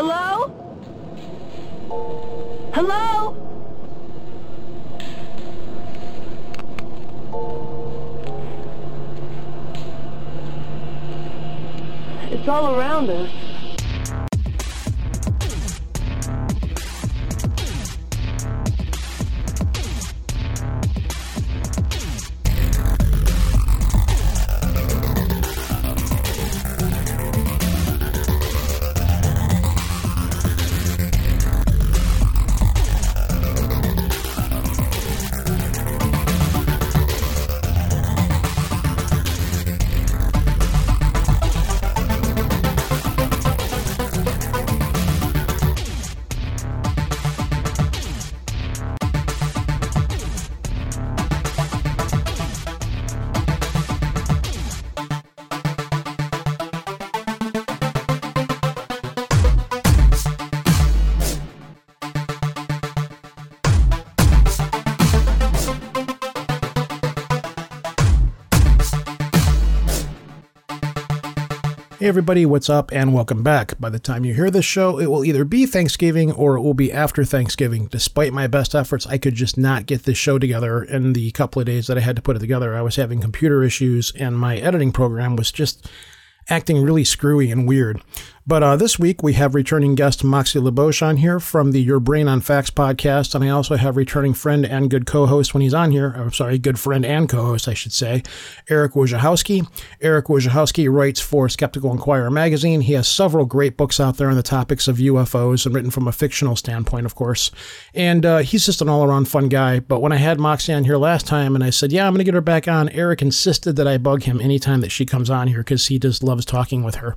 Hello? Hello? It's all around us. Hey, everybody, what's up, and welcome back. By the time you hear this show, it will either be Thanksgiving or it will be after Thanksgiving. Despite my best efforts, I could just not get this show together in the couple of days that I had to put it together. I was having computer issues, and my editing program was just acting really screwy and weird. But uh, this week we have returning guest Moxie LaBouche on here from the Your Brain on Facts podcast, and I also have returning friend and good co-host when he's on here. I'm sorry, good friend and co-host, I should say, Eric Wojciechowski. Eric Wojciechowski writes for Skeptical Inquirer magazine. He has several great books out there on the topics of UFOs and written from a fictional standpoint, of course. And uh, he's just an all-around fun guy. But when I had Moxie on here last time, and I said, "Yeah, I'm going to get her back on," Eric insisted that I bug him anytime that she comes on here because he just loves talking with her.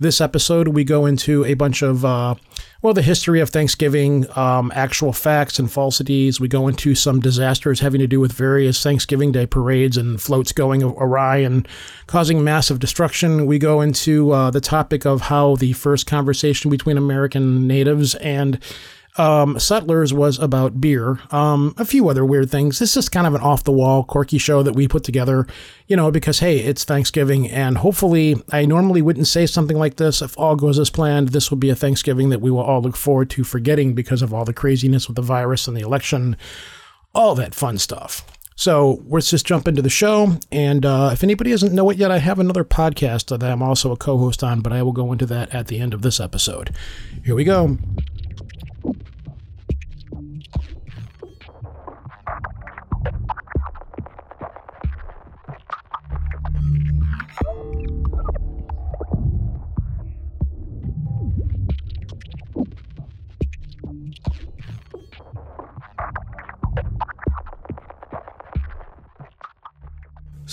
This episode, we go into a bunch of, uh, well, the history of Thanksgiving, um, actual facts and falsities. We go into some disasters having to do with various Thanksgiving Day parades and floats going awry and causing massive destruction. We go into uh, the topic of how the first conversation between American natives and um, Settlers was about beer. Um, a few other weird things. This is kind of an off the wall, quirky show that we put together, you know, because hey, it's Thanksgiving, and hopefully, I normally wouldn't say something like this. If all goes as planned, this will be a Thanksgiving that we will all look forward to forgetting because of all the craziness with the virus and the election, all that fun stuff. So let's just jump into the show. And uh, if anybody doesn't know it yet, I have another podcast that I'm also a co host on, but I will go into that at the end of this episode. Here we go.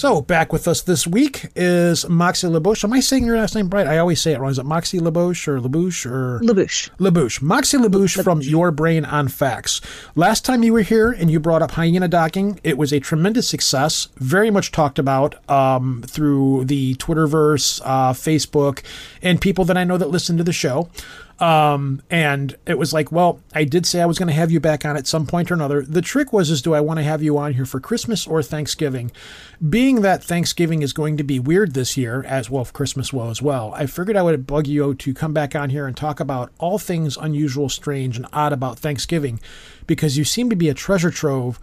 So back with us this week is Moxie LaBouche. Am I saying your last name right? I always say it wrong. Is it Moxie LaBouche or LaBouche or LaBouche? LaBouche. Moxie LaBouche from Your Brain on Facts. Last time you were here and you brought up hyena docking, it was a tremendous success. Very much talked about um, through the Twitterverse, uh, Facebook, and people that I know that listen to the show. Um, and it was like, well, I did say I was going to have you back on at some point or another. The trick was, is do I want to have you on here for Christmas or Thanksgiving? Being that Thanksgiving is going to be weird this year, as well, Christmas will as well, I figured I would bug you to come back on here and talk about all things unusual, strange, and odd about Thanksgiving, because you seem to be a treasure trove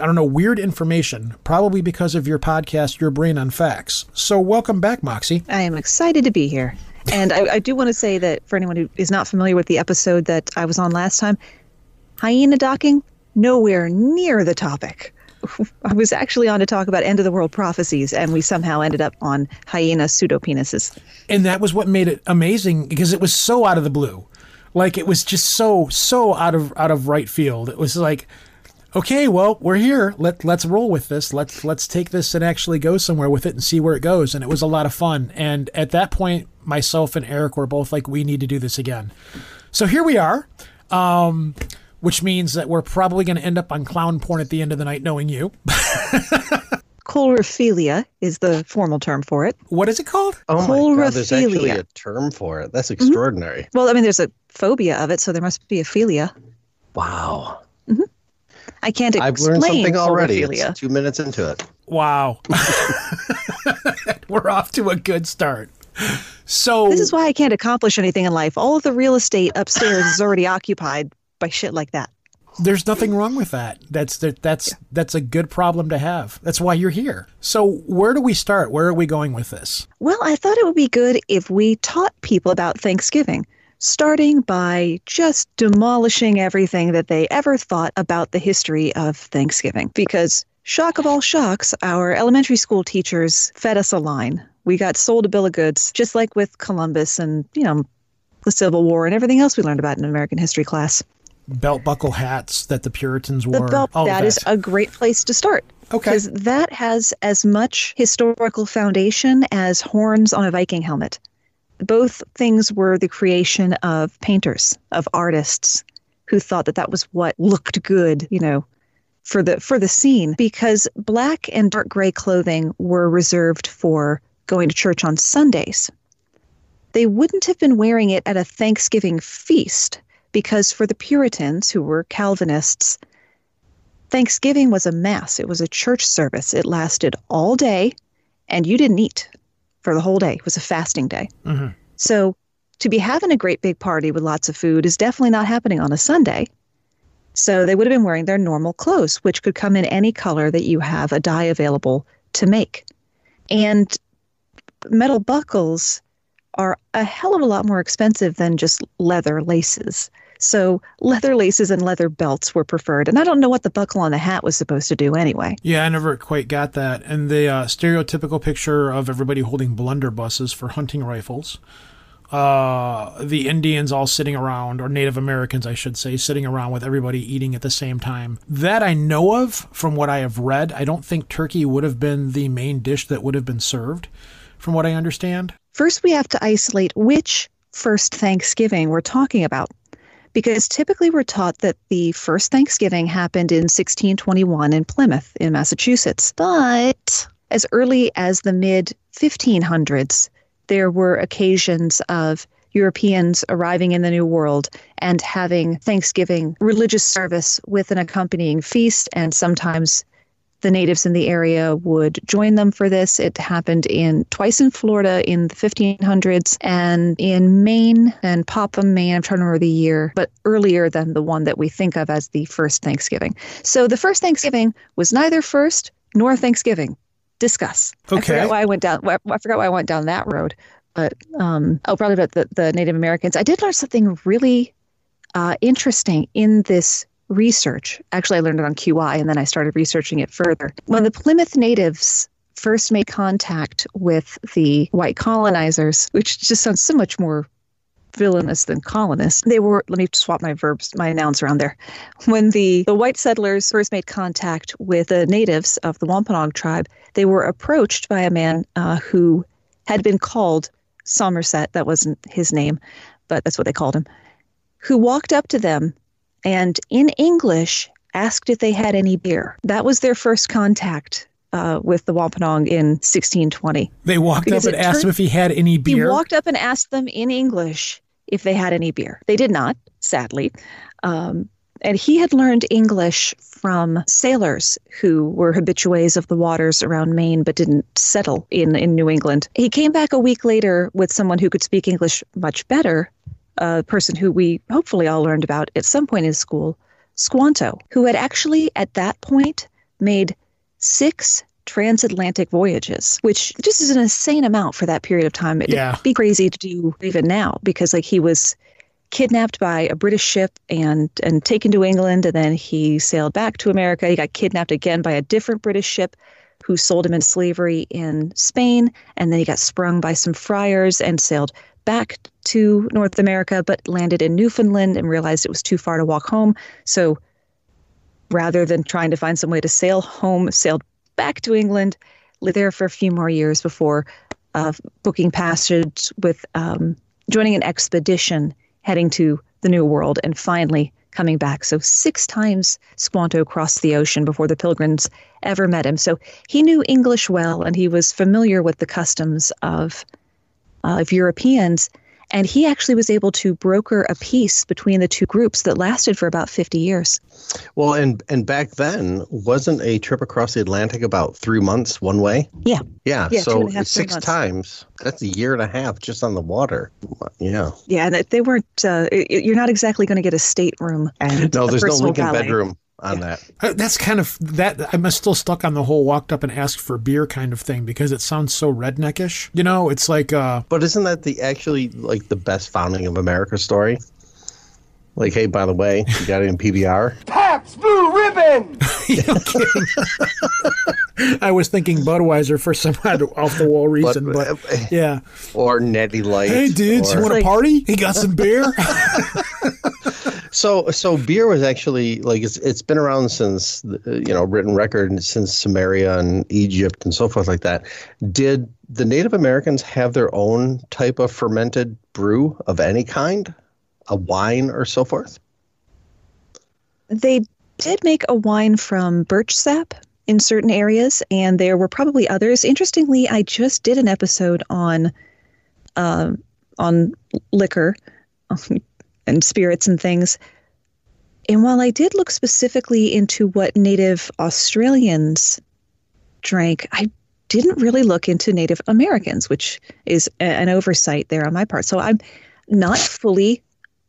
I don't know, weird information, probably because of your podcast, Your Brain on Facts. So, welcome back, Moxie. I am excited to be here. And I, I, do want to say that for anyone who is not familiar with the episode that I was on last time, hyena docking, nowhere near the topic. I was actually on to talk about end of the world prophecies, and we somehow ended up on hyena pseudopenises. And that was what made it amazing because it was so out of the blue. Like it was just so so out of out of right field. It was like okay, well, we're here. Let let's roll with this. Let's let's take this and actually go somewhere with it and see where it goes. And it was a lot of fun. And at that point, myself and Eric were both like, we need to do this again. So here we are. Um, which means that we're probably going to end up on clown porn at the end of the night, knowing you. Coulrophilia is the formal term for it. What is it called? Oh my god, there's actually a term for it. That's extraordinary. Mm-hmm. Well, I mean, there's a phobia of it, so there must be a philia. Wow. Mm-hmm. I can't explain. I've learned something already. It's two minutes into it. Wow. We're off to a good start. So This is why I can't accomplish anything in life. All of the real estate upstairs is already occupied by shit like that. there's nothing wrong with that. That's that, that's that's a good problem to have. That's why you're here. So where do we start? Where are we going with this? Well, I thought it would be good if we taught people about Thanksgiving, starting by just demolishing everything that they ever thought about the history of Thanksgiving. Because, shock of all shocks, our elementary school teachers fed us a line. We got sold a bill of goods, just like with Columbus and, you know, the Civil War and everything else we learned about in American history class. Belt buckle hats that the Puritans The wore. belt, all of that is a great place to start. Okay. Because that has as much historical foundation as horns on a Viking helmet. Both things were the creation of painters, of artists who thought that that was what looked good, you know, for the for the scene because black and dark gray clothing were reserved for going to church on Sundays. They wouldn't have been wearing it at a Thanksgiving feast because for the Puritans who were Calvinists, Thanksgiving was a mass. It was a church service. It lasted all day, and you didn't eat for the whole day. It was a fasting day. Mhm. So, to be having a great big party with lots of food is definitely not happening on a Sunday. So, they would have been wearing their normal clothes, which could come in any color that you have a dye available to make. And metal buckles are a hell of a lot more expensive than just leather laces. So leather laces and leather belts were preferred. And I don't know what the buckle on the hat was supposed to do anyway. Yeah, I never quite got that. And the uh, stereotypical picture of everybody holding blunderbusses for hunting rifles. Uh, the Indians all sitting around, or Native Americans, I should say, sitting around with everybody eating at the same time. That I know of from what I have read. I don't think turkey would have been the main dish that would have been served, from what I understand. First, we have to isolate which first Thanksgiving we're talking about. Because typically we're taught that the first Thanksgiving happened in 1621 in Plymouth, in Massachusetts. But as early as the mid 1500s, there were occasions of Europeans arriving in the New World and having Thanksgiving religious service with an accompanying feast, and sometimes the natives in the area would join them for this. It happened in twice in Florida in the 1500s and in Maine and Popham, Maine. I'm trying to remember the year, but earlier than the one that we think of as the first Thanksgiving. So the first Thanksgiving was neither first nor Thanksgiving. Discuss. I Okay. forgot why I went down. I forgot why I went down that road. But um, oh, probably about the, the Native Americans. I did learn something really uh, interesting in this research. Actually, I learned it on QI and then I started researching it further. When the Plymouth natives first made contact with the white colonizers, which just sounds so much more villainous than colonists, they were, let me swap my verbs, my nouns around there. When the, the white settlers first made contact with the natives of the Wampanoag tribe, they were approached by a man uh, who had been called Somerset. That wasn't his name, but that's what they called him. Who walked up to them and in English asked if they had any beer. That was their first contact uh, with the Wampanoag in 1620. They walked Because up and asked turned- him if he had any beer. He walked up and asked them in English if they had any beer. They did not, sadly. Um, and he had learned English from sailors who were habitués of the waters around Maine but didn't settle in, in New England. He came back a week later with someone who could speak English much better, a person who we hopefully all learned about at some point in school, Squanto, who had actually at that point made six transatlantic voyages, which just is an insane amount for that period of time. It'd Yeah. be crazy to do even now because like he was kidnapped by a British ship and and taken to England and then he sailed back to America. He got kidnapped again by a different British ship who sold him into slavery in Spain and then he got sprung by some friars and sailed back to North America but landed in Newfoundland and realized it was too far to walk home. So rather than trying to find some way to sail home, sailed back to England, lived there for a few more years before uh, booking passage with um, joining an expedition heading to the New World and finally coming back. So six times Squanto crossed the ocean before the Pilgrims ever met him. So he knew English well and he was familiar with the customs of of Europeans. And he actually was able to broker a peace between the two groups that lasted for about 50 years. Well, and and back then, wasn't a trip across the Atlantic about three months one way? Yeah. Yeah. Yeah, so half, six times. That's a year and a half just on the water. Yeah. Yeah, And they weren't, uh, you're not exactly going to get a stateroom and No, there's no Lincoln valet. bedroom on that. Uh, That's kind of that. I'm still stuck on the whole walked up and asked for beer kind of thing because it sounds so redneckish. You know, it's like uh, But isn't that the actually like the best founding of America story? Like, hey, by the way, you got it in PBR. Pabst Blue Ribbon! I was thinking Budweiser for some off the wall reason, but, yeah. or Natty Light. Hey, dudes, or- you want a Like- party? He got some beer. So, so beer was actually like it's it's been around since the, you know written record since Sumeria and Egypt and so forth like that. Did the Native Americans have their own type of fermented brew of any kind, a wine or so forth? They did make a wine from birch sap in certain areas, and there were probably others. Interestingly, I just did an episode on um, on liquor and spirits and things. And while I did look specifically into what Native Australians drank, I didn't really look into Native Americans, which is a- an oversight there on my part. So I'm not fully.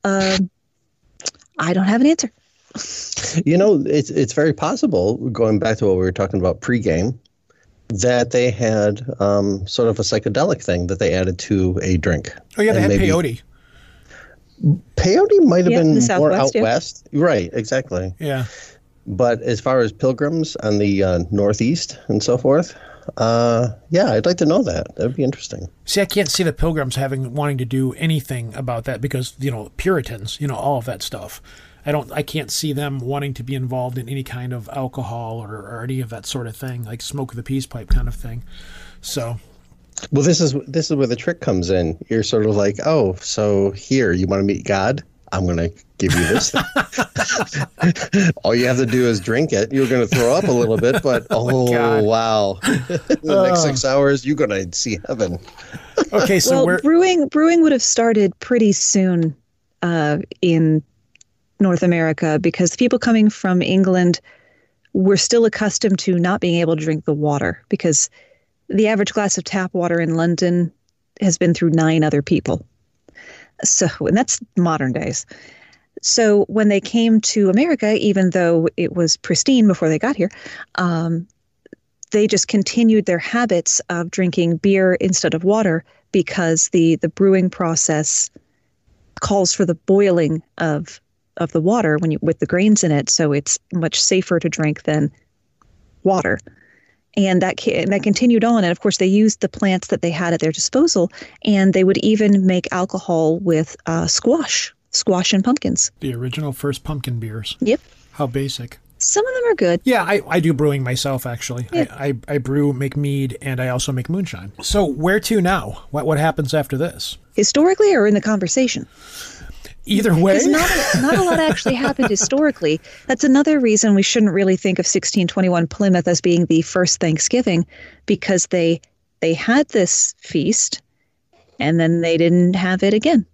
Um, I don't have an answer. You know, it's it's very possible. Going back to what we were talking about pregame, that they had um, sort of a psychedelic thing that they added to a drink. Oh yeah, they And had maybe- peyote. Peyote might have Yeah, been more out yeah. west, right? Exactly. Yeah. But as far as pilgrims on the uh, northeast and so forth, uh, yeah, I'd like to know that. That would be interesting. See, I can't see the Pilgrims having wanting to do anything about that because you know Puritans, you know all of that stuff. I don't, I can't see them wanting to be involved in any kind of alcohol or, or any of that sort of thing, like smoke the peace pipe kind of thing. So, Well, this is this is where the trick comes in. You're sort of like, oh, so here you want to meet God? I'm going to give you this. All you have to do is drink it. You're going to throw up a little bit, but oh, God. wow! In the next six hours, you're going to see heaven. okay, so well, we're brewing brewing would have started pretty soon uh, in North America because people coming from England were still accustomed to not being able to drink the water because the average glass of tap water in London has been through nine other people. So, and that's modern days. So when they came to America, even though it was pristine before they got here, um, they just continued their habits of drinking beer instead of water because the the brewing process calls for the boiling of of the water when you with the grains in it so it's much safer to drink than water and that and that continued on and of course they used the plants that they had at their disposal and they would even make alcohol with uh, squash squash and pumpkins the original first pumpkin beers. yep How basic. some of them are good Yeah, I, I do brewing myself actually. Yeah. I, I, I brew, make mead, and I also make moonshine. So where to now? What what happens after this? historically or in the conversation Either way, not a, not a lot actually happened historically. That's another reason we shouldn't really think of 1621 Plymouth as being the first Thanksgiving, because they they had this feast, and then they didn't have it again.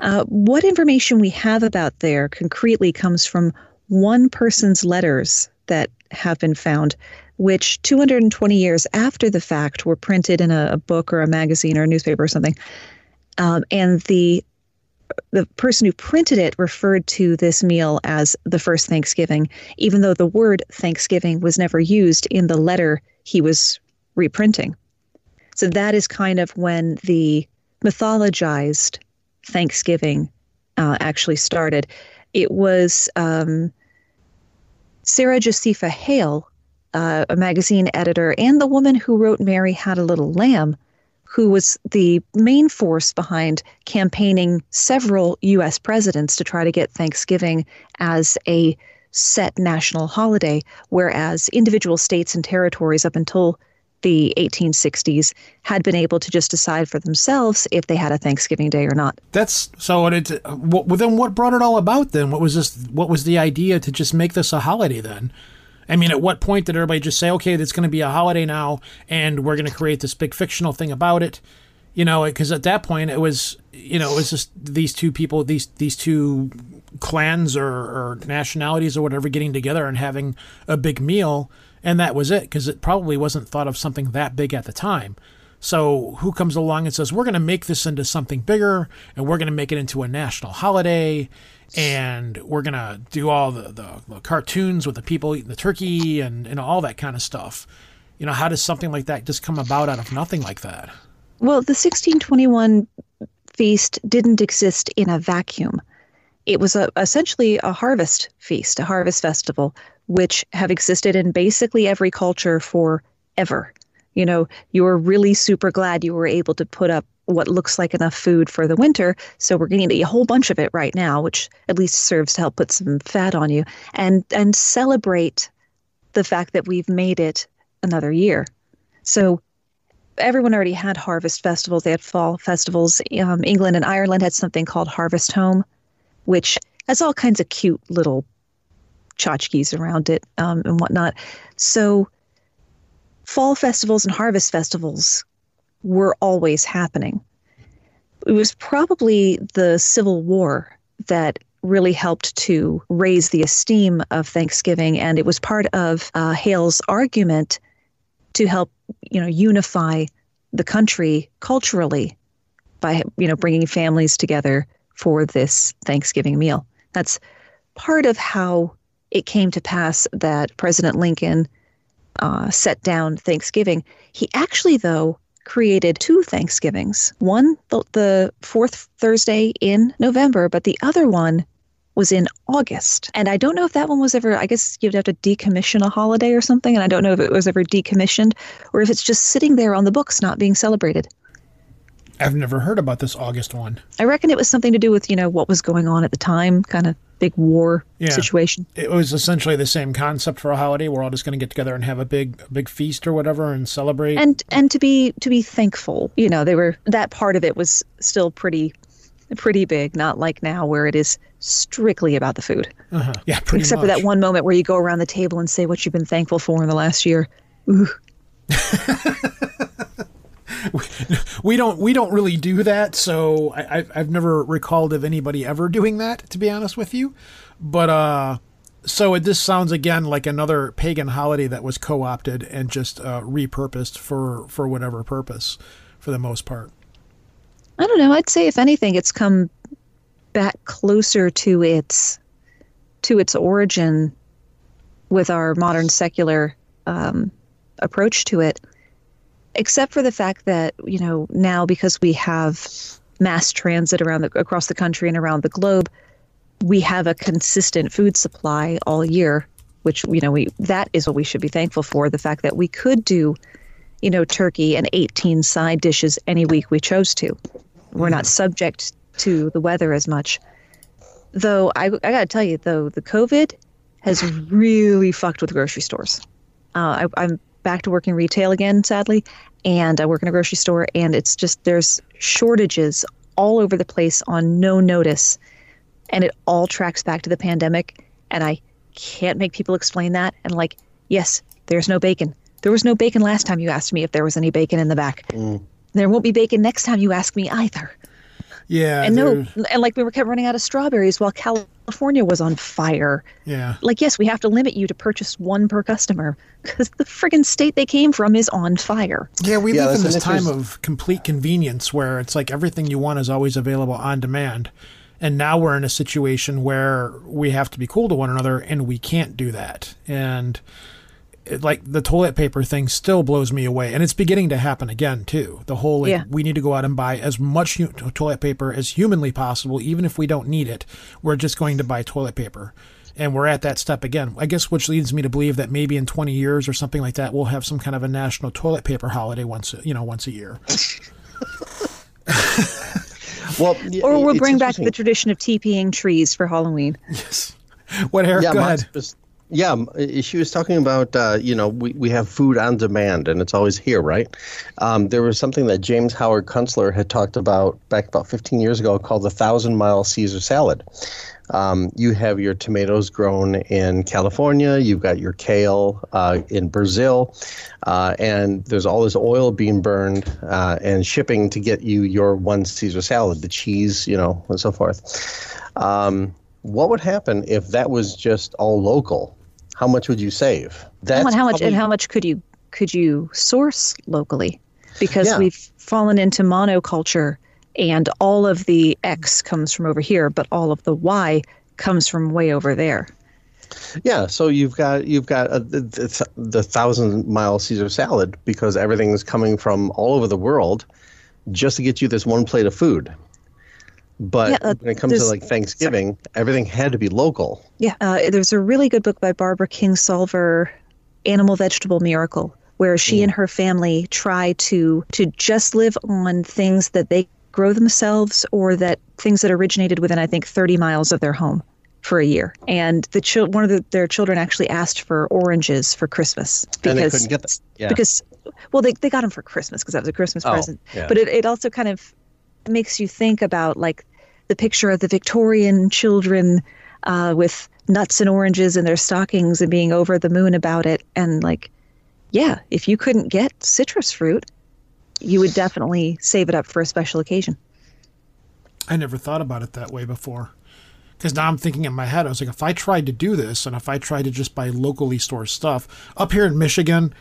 Uh, what information we have about there concretely comes from one person's letters that have been found, which 220 years after the fact were printed in a, a book or a magazine or a newspaper or something. Um, and the the person who printed it referred to this meal as the first Thanksgiving, even though the word Thanksgiving was never used in the letter he was reprinting. So that is kind of when the mythologized Thanksgiving uh, actually started. It was um, Sarah Josepha Hale, uh, a magazine editor, and the woman who wrote Mary Had a Little Lamb, who was the main force behind campaigning several U.S. presidents to try to get Thanksgiving as a set national holiday, whereas individual states and territories up until the 1860s had been able to just decide for themselves if they had a Thanksgiving Day or not. That's so. And It, well, then what brought it all about? Then what was this? What was the idea to just make this a holiday? Then, I mean, at what point did everybody just say, "Okay, it's going to be a holiday now, and we're going to create this big fictional thing about it"? You know, because at that point it was, you know, it was just these two people, these these two clans or, or nationalities or whatever getting together and having a big meal, and that was it. Because it probably wasn't thought of something that big at the time. So who comes along and says we're going to make this into something bigger, and we're going to make it into a national holiday, and we're to do all the, the, the cartoons with the people eating the turkey and and all that kind of stuff. You know, how does something like that just come about out of nothing like that? Well, the 1621 feast didn't exist in a vacuum. It was a, essentially a harvest feast, a harvest festival, which have existed in basically every culture forever. You know, you're really super glad you were able to put up what looks like enough food for the winter. So we're going to eat a whole bunch of it right now, which at least serves to help put some fat on you and and celebrate the fact that we've made it another year. So everyone already had harvest festivals. They had fall festivals. Um, England and Ireland had something called Harvest Home, which has all kinds of cute little tchotchkes around it um, and whatnot. So fall festivals and harvest festivals were always happening. It was probably the Civil War that really helped to raise the esteem of Thanksgiving, and it was part of uh, Hale's argument to help, you know, unify the country culturally by, you know, bringing families together for this Thanksgiving meal. That's part of how it came to pass that President Lincoln uh, set down Thanksgiving. He actually, though, created two Thanksgivings. One, the, the fourth Thursday in November, but the other one was in August. And I don't know if that one was ever, I guess you'd have to decommission a holiday or something. And I don't know if it was ever decommissioned or if it's just sitting there on the books not being celebrated. I've never heard about this August one. I reckon it was something to do with, you know, what was going on at the time, kind of big war Yeah. situation. It was essentially the same concept for a holiday. We're all just going to get together and have a big, big feast or whatever and celebrate. and and to be to be thankful you know they were that part of it was still pretty pretty big not like now where it is strictly about the food uh-huh. Yeah, except much. for that one moment where you go around the table and say what you've been thankful for in the last year Ooh. we don't we don't really do that so I, I've, I've never recalled of anybody ever doing that to be honest with you. But uh so it just sounds again like another pagan holiday that was co-opted and just uh, repurposed for for whatever purpose for the most part. I don't know. I'd say if anything it's come back closer to its to its origin with our modern secular um, approach to it except for the fact that you know now because we have mass transit around the, across the country and around the globe we have a consistent food supply all year which you know we that is what we should be thankful for the fact that we could do you know turkey and 18 side dishes any week we chose to. We're not subject to the weather as much. Though i, I gotta tell you though the covid has really fucked with grocery stores. Uh, I, i'm back to working retail again sadly and i work in a grocery store and it's just there's shortages all over the place on no notice and it all tracks back to the pandemic and i can't make people explain that and like yes there's no bacon. There was no bacon last time you asked me if there was any bacon in the back. Mm. There won't be bacon next time you ask me either yeah and no and like we were kept running out of strawberries while california was on fire yeah like yes we have to limit you to purchase one per customer because the friggin' state they came from is on fire Yeah, we Yeah, live in this time of complete convenience where it's like everything you want is always available on demand. And now we're in a situation where we have to be cool to one another and we can't do that. And it, like the toilet paper thing still blows me away. And it's beginning to happen again, too. The whole like, Yeah. we need to go out and buy as much toilet paper as humanly possible, even if we don't need it. We're just going to buy toilet paper. And we're at that step again. I guess which leads me to believe that maybe in 20 years or something like that, we'll have some kind of a national toilet paper holiday once, you know, once a year. Well, or we'll bring back the tradition of TPing trees for halloween yes What, Eric? yeah, Go ahead. just Yeah, uh, she was talking about uh, you know we, we have food on demand and it's always here, right? Um, there was something that James Howard Kunstler had talked about back about 15 years ago called the Thousand Mile Caesar Salad. Um, you have your tomatoes grown in California, you've got your kale uh, in Brazil, uh, and there's all this oil being burned uh, and shipping to get you your one Caesar salad, the cheese, you know, and so forth. Um, what would happen if that was just all local? How much would you save? That's and how much and how much could you could you source locally? Because Yeah. we've fallen into monoculture, and all of the X comes from over here, but all of the Y comes from way over there. Yeah, so you've got you've got uh the, the, the thousand mile Caesar salad because everything's coming from all over the world just to get you this one plate of food. But Yeah, uh, when it comes to like Thanksgiving, everything had to be local. Yeah, uh, there's a really good book by Barbara Kingsolver, Animal Vegetable Miracle, where she and her family try to to just live on things that they grow themselves or that things that originated within I think 30 miles of their home for a year. And the chil- one of the, their children actually asked for oranges for Christmas And they because couldn't get them. Yeah. because well they, they got them for christmas because that was a christmas Oh, present yeah. but it, it also kind of makes you think about like the picture of the victorian children uh, with nuts and oranges in their stockings and being over the moon about it and like yeah if you couldn't get citrus fruit you would definitely save it up for a special occasion I never thought about it that way before. Because now I'm thinking in my head, I was like, if I tried to do this and if I tried to just buy locally sourced stuff, up here in Michigan,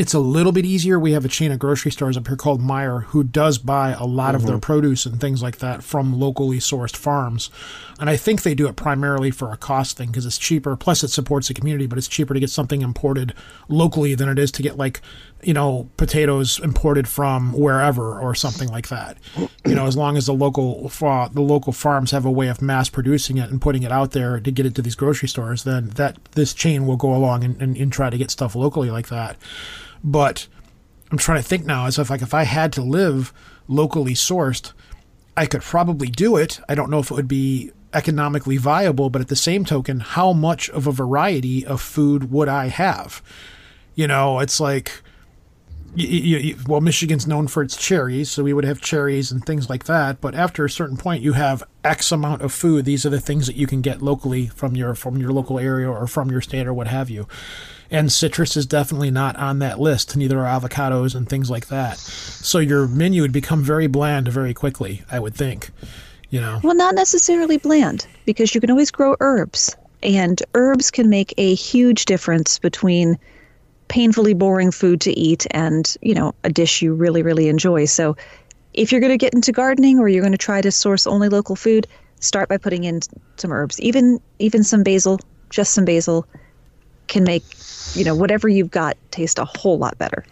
it's a little bit easier. We have a chain of grocery stores up here called Meijer who does buy a lot of their mm-hmm. produce and things like that from locally sourced farms. And I think they do it primarily for a cost thing because it's cheaper. Plus, it supports the community, but it's cheaper to get something imported locally than it is to get, like, you know, potatoes imported from wherever or something like that. You know, as long as the local fa- the local farms have a way of mass producing it and putting it out there to get it to these grocery stores, then that this chain will go along and, and, and try to get stuff locally like that. But I'm trying to think now as if like if I had to live locally sourced, I could probably do it. I don't know if it would be economically viable, but at the same token, how much of a variety of food would I have? You know, it's like y- y- y- well, Michigan's known for its cherries, so we would have cherries and things like that. But after a certain point, you have X amount of food. These are the things that you can get locally from your from your local area or from your state or what have you. And citrus is definitely not on that list. Neither are avocados and things like that. So your menu would become very bland very quickly. I would think. You know. Well, not necessarily bland, because you can always grow herbs, and herbs can make a huge difference between painfully boring food to eat and you know a dish you really really enjoy. So, if you're going to get into gardening or you're going to try to source only local food, start by putting in some herbs, even even some basil, just some basil, can make you know whatever you've got taste a whole lot better.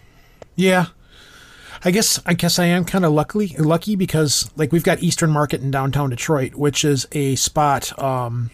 Yeah. I guess I guess I am kind of lucky lucky because like we've got Eastern Market in downtown Detroit, which is a spot. Um,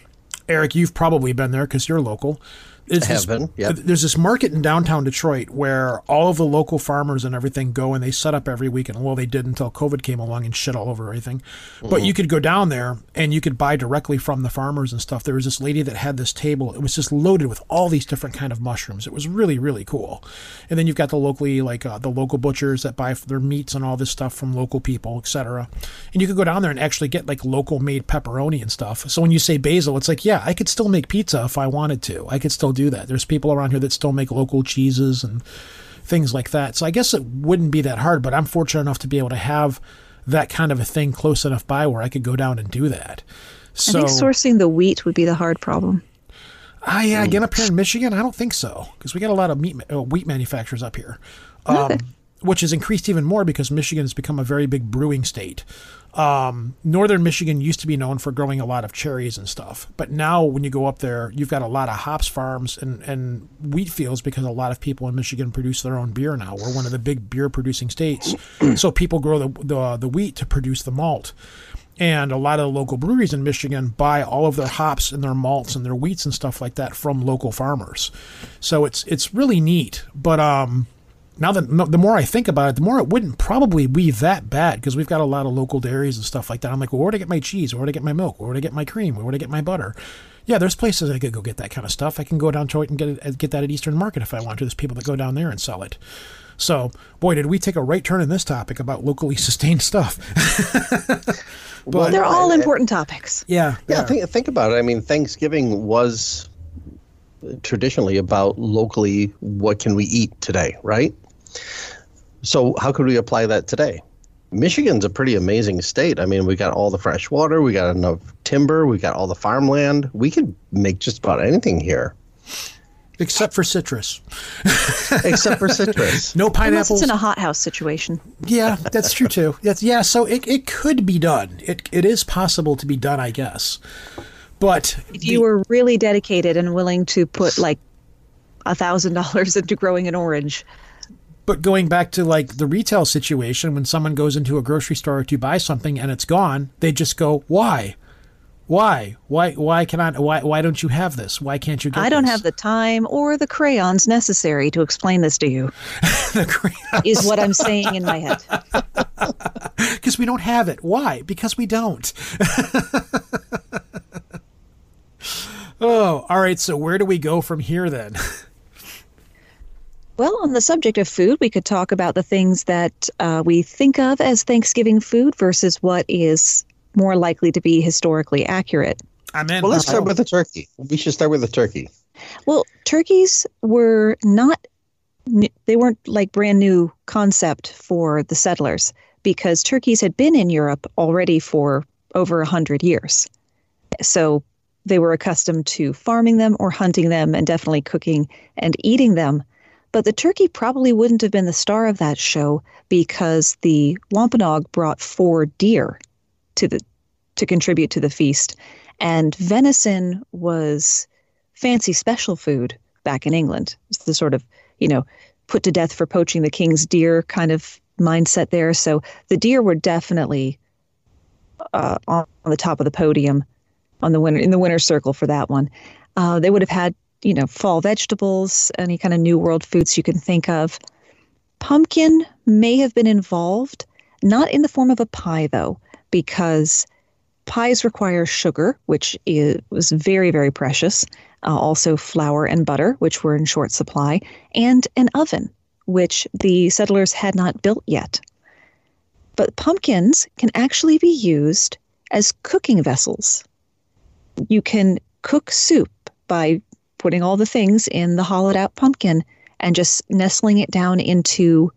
Eric, you've probably been there because you're local. It's have this- been, yep. There's this market in downtown Detroit where all of the local farmers and everything go and they set up every weekend. Well, they did until COVID came along and shit all over everything. But you could go down there and you could buy directly from the farmers and stuff. There was this lady that had this table. It was just loaded with all these different kind of mushrooms. It was really really cool. And then you've got the locally like uh, the local butchers that buy their meats and all this stuff from local people, etc. And you could go down there and actually get like local made pepperoni and stuff. So when you say basil, it's like yeah, I could still make pizza if I wanted to. I could still do that. There's people around here that still make local cheeses and things like that. So I guess it wouldn't be that hard, but I'm fortunate enough to be able to have that kind of a thing close enough by where I could go down and do that. So I think sourcing the wheat would be the hard problem. Ah, yeah, again up here in Michigan, I don't think so because we got a lot of meat, uh, wheat manufacturers up here, um, which has increased even more because Michigan has become a very big brewing state. Um, Northern Michigan used to be known for growing a lot of cherries and stuff, but now when you go up there, you've got a lot of hops farms and, and wheat fields because a lot of people in Michigan produce their own beer now. We're one of the big beer producing states, so people grow the, the the wheat to produce the malt. And a lot of the local breweries in Michigan buy all of their hops and their malts and their wheats and stuff like that from local farmers. So it's it's really neat. But um, now that the more I think about it, the more it wouldn't probably be that bad because we've got a lot of local dairies and stuff like that. I'm like, well, where would I get my cheese? Where would I get my milk? Where would I get my cream? Where would I get my butter? Yeah, there's places I could go get that kind of stuff. I can go down to it and get it, uh, get that at Eastern Market if I want to. There's people that go down there and sell it. So, boy, did we take a right turn in this topic about locally sustained stuff. but they're all important topics. Yeah, yeah. Think, think about it. I mean, Thanksgiving was traditionally about locally what can we eat today, right? So how could we apply that today? Michigan's a pretty amazing state. I mean, we got all the fresh water, we got enough timber, we got all the farmland. We could make just about anything here. Except for citrus. Except for citrus. no pineapples. Unless it's in a hothouse situation. Yeah, that's true too. That's, yeah, so it, it could be done. It, it is possible to be done, I guess. But if the, you were really dedicated and willing to put like a thousand dollars into growing an orange. But going back to like the retail situation, when someone goes into a grocery store to buy something and it's gone, they just go, "Why? Why? Why? Why cannot? Why? Why don't you have this? Why can't you get?" I don't this? have the time or the crayons necessary to explain this to you. the crayons is what I'm saying in my head. Because we don't have it. Why? Because we don't. oh, all right. So where do we go from here then? Well, on the subject of food, we could talk about the things that uh, we think of as Thanksgiving food versus what is more likely to be historically accurate. I'm in. Well, let's start with the turkey. We should start with the turkey. Well, turkeys were not, they weren't like brand new concept for the settlers because turkeys had been in Europe already for over a hundred years. So they were accustomed to farming them or hunting them and definitely cooking and eating them. But the turkey probably wouldn't have been the star of that show because the Wampanoag brought four deer to the to contribute to the feast, and venison was fancy special food back in England. It's the sort of you know put to death for poaching the king's deer kind of mindset there. So the deer were definitely uh, on the top of the podium on the winner in the winner's circle for that one. Uh, they would have had you know fall vegetables, any kind of new world foods you can think of. Pumpkin may have been involved, not in the form of a pie though, because pies require sugar, which is, was very very precious. Uh, also flour and butter, which were in short supply, and an oven, which the settlers had not built yet. But pumpkins can actually be used as cooking vessels you can cook soup by putting all the things in the hollowed out pumpkin and just nestling it down into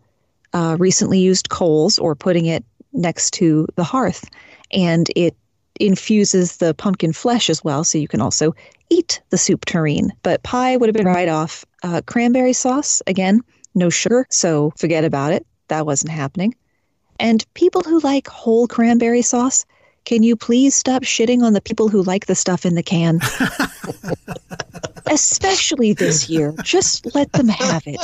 uh, recently used coals or putting it next to the hearth. And it infuses the pumpkin flesh as well, so you can also eat the soup tureen. But pie would have been right off. Uh, cranberry sauce, again, no sugar, so forget about it. That wasn't happening. And people who like whole cranberry sauce, can you please stop shitting on the people who like the stuff in the can? Especially this year. Just let them have it.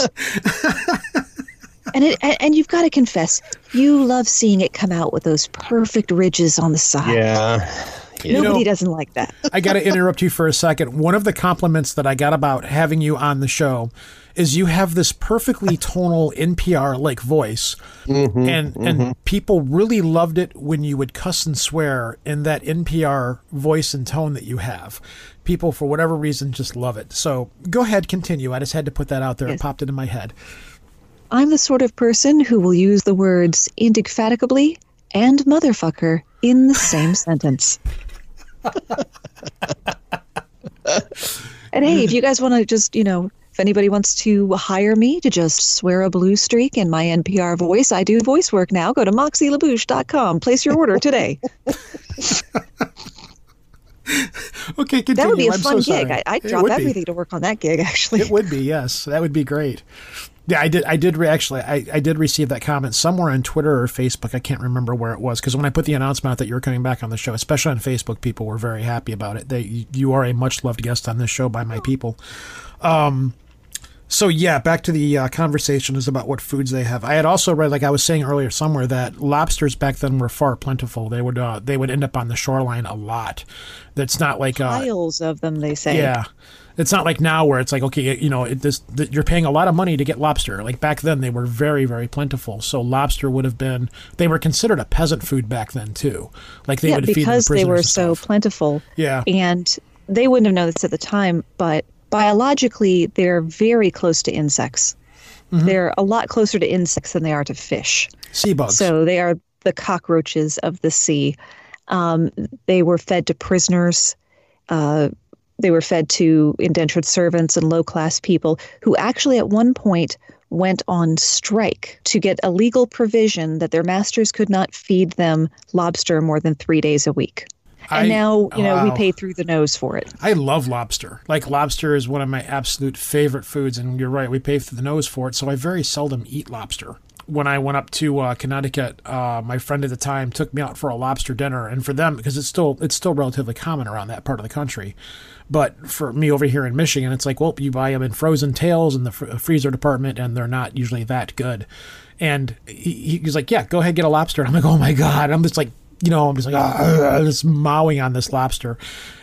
And it and you've got to confess, you love seeing it come out with those perfect ridges on the side. Yeah. You Nobody know, doesn't like that. I got to interrupt you for a second. One of the compliments that I got about having you on the show is you have this perfectly tonal NPR like voice, mm-hmm, and mm-hmm. and people really loved it when you would cuss and swear in that NPR voice and tone that you have. People, for whatever reason, just love it. So go ahead, continue. I just had to put that out there. Yes. It popped into my head. I'm the sort of person who will use the words indefatigably and motherfucker in the same sentence. and hey, if you guys want to just, you know, if anybody wants to hire me to just swear a blue streak in my NPR voice, I do voice work now. Go to moxielabouche.com. Place your order today. okay, continue. That would be a I'm fun so gig. I, would drop everything be. to work on that gig, actually. It would be, yes. That would be great. Yeah, I did. I did re- actually. I, I did receive that comment somewhere on Twitter or Facebook. I can't remember where it was because when I put the announcement out that you were coming back on the show, especially on Facebook, people were very happy about it. They, you are a much loved guest on this show by my people. Um, So yeah, back to the uh, conversation is about what foods they have. I had also read, like I was saying earlier somewhere, that lobsters back then were far plentiful. They would uh, they would end up on the shoreline a lot. That's not like uh, Piles of them, they say. yeah, it's not like now where it's like okay, you know, it, this th- you're paying a lot of money to get lobster. Like back then, they were very very plentiful. So lobster would have been they were considered a peasant food back then too. Like they yeah, would feed them because they were so plentiful. Yeah. And they wouldn't have known this at the time, but biologically, they're very close to insects. Mm-hmm. They're a lot closer to insects than they are to fish. sea bugs. So they are the cockroaches of the sea. Um, they were fed to prisoners. Uh, they were fed to indentured servants and low class people who actually, at one point, went on strike to get a legal provision that their masters could not feed them lobster more than three days a week. And I- now, you know, wow. we pay through the nose for it. I love lobster. Like lobster is one of my absolute favorite foods, and you're right, we pay through the nose for it. So I very seldom eat lobster. When I went up to uh, Connecticut, uh, my friend at the time took me out for a lobster dinner, and for them, because it's still it's still relatively common around that part of the country, but for me over here in Michigan, it's like, well, you buy them in frozen tails in the fr- freezer department, and they're not usually that good. And he, he's like, yeah, go ahead get a lobster. And I'm like, oh my god, I'm just like you know, I'm just like, ah, just mowing on this lobster.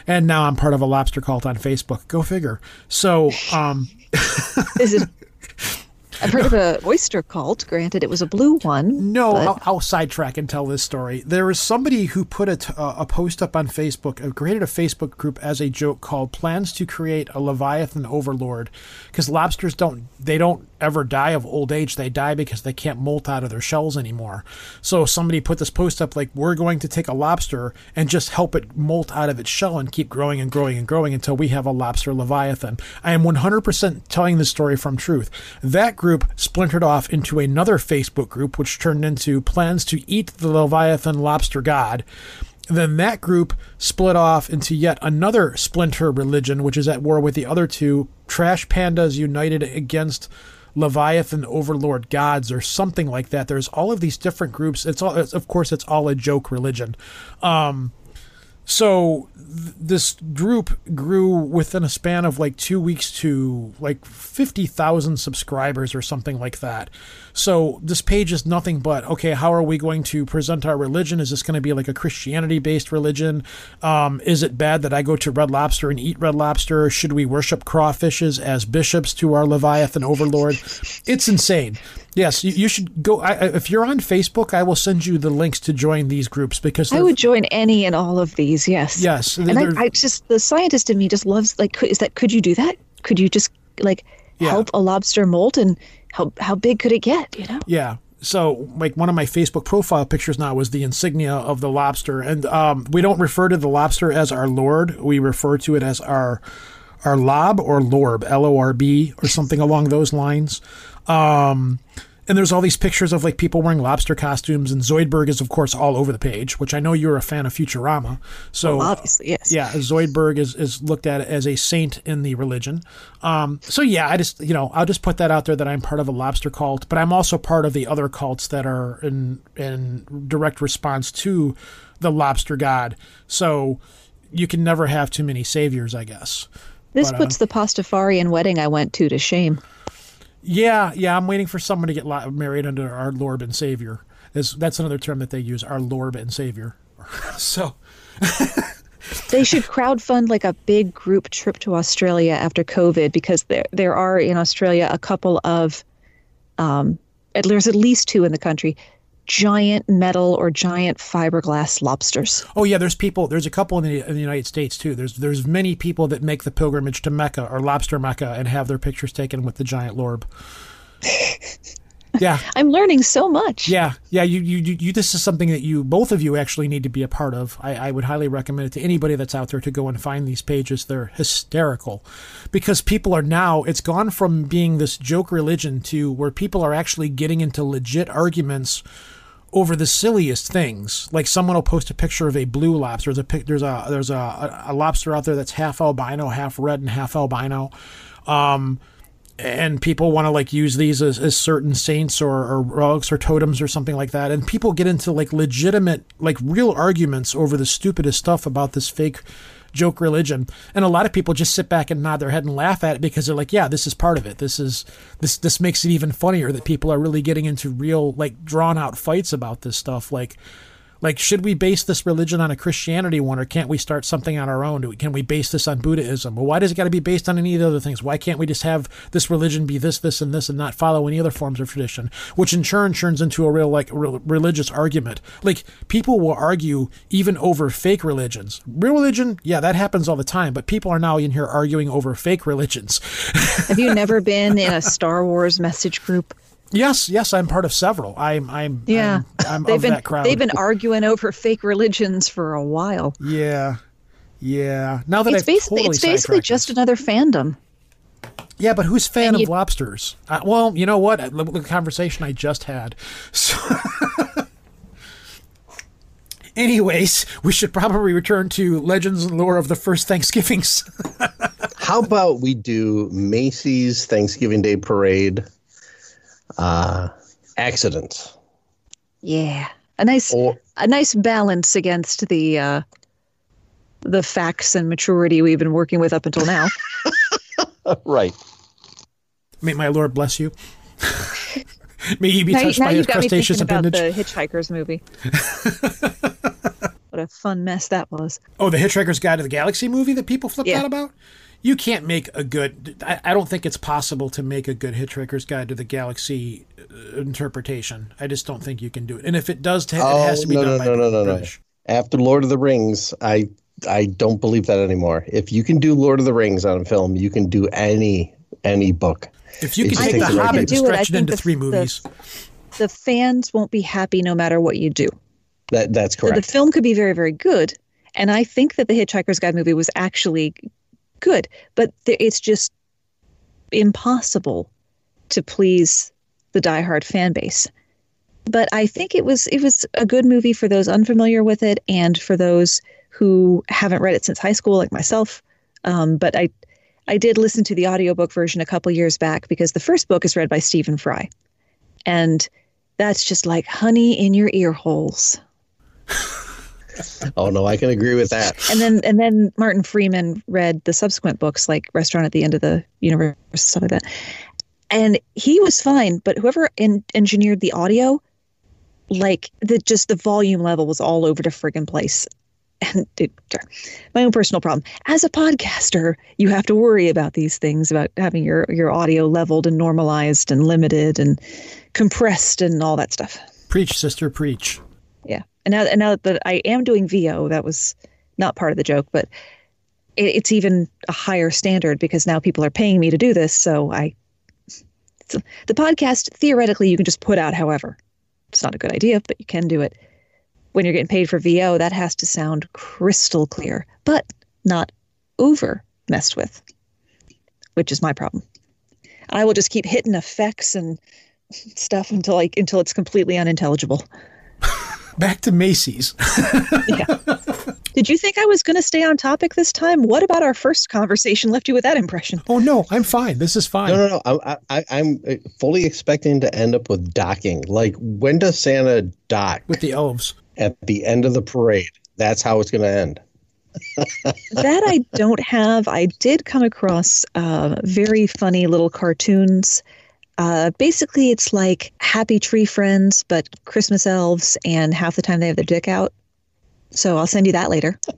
And now I'm part of a lobster cult on Facebook. Go figure. So, um, Is it? I've heard of a oyster cult. Granted, it was a blue one. no, but- I'll, I'll sidetrack and tell this story. There was somebody who put a, t- uh, a post up on Facebook, uh, created a Facebook group as a joke called "Plans to Create a Leviathan Overlord," because lobsters don't they don't ever die of old age. They die because they can't molt out of their shells anymore. So somebody put this post up like, "We're going to take a lobster and just help it molt out of its shell and keep growing and growing and growing until we have a lobster leviathan." I am 100% telling this story from truth. That group splintered off into another Facebook group, which turned into plans to eat the leviathan lobster god. Then that group split off into yet another splinter religion, which is at war with the other two trash pandas united against Leviathan overlord gods or something like that. There's all of these different groups. It's all, of course, it's all a joke religion. Um, so th- this group grew within a span of like two weeks to like 50,000 subscribers or something like that. So this page is nothing but okay, how are we going to present our religion? Is this going to be like a Christianity based religion? Um, is it bad that I go to Red Lobster and eat Red Lobster? Should we worship crawfishes as bishops to our Leviathan overlord? It's insane. Yes, you, you should go. I, if you're on Facebook, I will send you the links to join these groups because I would join any and all of these. Yes. Yes, And I, I just the scientist in me just loves like is that could you do that? Could you just like Yeah. help a lobster molt and how how big could it get? You know. Yeah. So, like one of my Facebook profile pictures now was the insignia of the lobster, and um, we don't refer to the lobster as our lord. We refer to it as our our lob or lorb, L O R B, or something along those lines. Um, and there's all these pictures of like people wearing lobster costumes, and Zoidberg is of course all over the page, which I know you're a fan of Futurama. So Obviously, yes. yeah, Zoidberg is, is looked at as a saint in the religion. Um, so yeah, I just you know I'll just put that out there that I'm part of a lobster cult, but I'm also part of the other cults that are in in direct response to the lobster god. So you can never have too many saviors, I guess. This But, uh, puts the Pastafarian wedding I went to to shame. Yeah, yeah, I'm waiting for someone to get married under our Lord and Savior. That's that's another term that they use, our Lord and Savior. so They should crowdfund like a big group trip to Australia after COVID because there there are in Australia a couple of um there's at least two in the country giant metal or giant fiberglass lobsters. Oh yeah, there's people. There's a couple in the, in the United States too. There's there's many people that make the pilgrimage to Mecca or Lobster Mecca and have their pictures taken with the giant lorb. Yeah, I'm learning so much. yeah, yeah. You, you you you. This is something that you both of you actually need to be a part of. I, I would highly recommend it to anybody that's out there to go and find these pages. They're hysterical, because people are now. It's gone from being this joke religion to where people are actually getting into legit arguments over the silliest things. Like someone will post a picture of a blue lobster. There's a there's a there's a, a lobster out there that's half albino, half red, and half albino. Um, and people want to like use these as, as certain saints or, or relics or totems or something like that. And people get into like legitimate, like real arguments over the stupidest stuff about this fake joke religion, and a lot of people just sit back and nod their head and laugh at it because they're like, yeah, this is part of it. This is this this makes it even funnier that people are really getting into real like drawn out fights about this stuff. Like like, should we base this religion on a Christianity one, or can't we start something on our own? Can we base this on Buddhism? Well, why does it got to be based on any of the other things? Why can't we just have this religion be this, this, and this, and not follow any other forms of tradition? Which in turn turns into a real like re- religious argument. Like people will argue even over fake religions. Real religion, yeah, that happens all the time. But people are now in here arguing over fake religions. Have you never been in a Star Wars message group? Yes, yes, I'm part of several. I'm, I'm, yeah, I'm, I'm they've of been that crowd. they've been arguing over fake religions for a while. Yeah, yeah. Now that It's I've basically totally it's basically just this. another fandom. yeah. But who's fan and of you- lobsters? Uh, well, you know what? The, the conversation I just had. So. Anyways, we should probably return to legends and lore of the first Thanksgivings. How about we do Macy's Thanksgiving Day Parade uh, accidents? Yeah, a nice Or a nice balance against the uh, the facts and maturity we've been working with up until now. right. May my Lord bless you. May you be now touched now by his you've got me crustaceous thinking about the Hitchhiker's movie. what a fun mess that was. Oh, the Hitchhiker's Guide to the Galaxy movie that people flipped Yeah. out about? You can't make a good. I, I don't think it's possible to make a good Hitchhiker's Guide to the Galaxy uh, interpretation. I just don't think you can do it. And if it does, ta- it has to be Oh, no, done no, by no, no, no, no. After Lord of the Rings, I I don't believe that anymore. If you can do Lord of the Rings on film, you can do any any book. If you can take The the Hobbit and people. Do it, it into the- three movies, The fans won't be happy no matter what you do. That that's So the film could be very, very good, and I think that the Hitchhiker's Guide movie was actually good, but th- it's just impossible to please the diehard fan base. But I think it was it was a good movie for those unfamiliar with it and for those who haven't read it since high school, like myself. Um, but I I did listen to the audiobook version a couple years back because the first book is read by Stephen Fry, and that's just like honey in your ear holes. oh no, I can agree with that. and then and then Martin Freeman read the subsequent books like Restaurant at the End of the Universe stuff like that. And he was fine, but whoever en- engineered the audio, like the just the volume level was all over the friggin' place. And it, my own personal problem. As a podcaster, you have to worry about these things about having your your audio leveled and normalized and limited and compressed and all that stuff. preach, sister, preach. And now, and now that I am doing VO, that was not part of the joke, but it, it's even a higher standard because now people are paying me to do this. So I, the podcast, theoretically, you can just put out however. It's not a good idea, but you can do it. When you're getting paid for VO, that has to sound crystal clear, but not over messed with, which is my problem. I will just keep hitting effects and stuff until like until it's completely unintelligible. Back to Macy's. yeah. Did you think I was going to stay on topic this time? What about our first conversation left you with that impression? oh no, I'm fine. This is fine. No, no, no. I, I, I'm uh, fully expecting to end up with docking. Like, when does Santa dock With the elves. at the end of the parade? That's how it's going to end. that I don't have. I did come across uh, very funny little cartoons. Uh, basically, it's like Happy Tree Friends, but Christmas elves, and half the time they have their dick out. So I'll send you that later.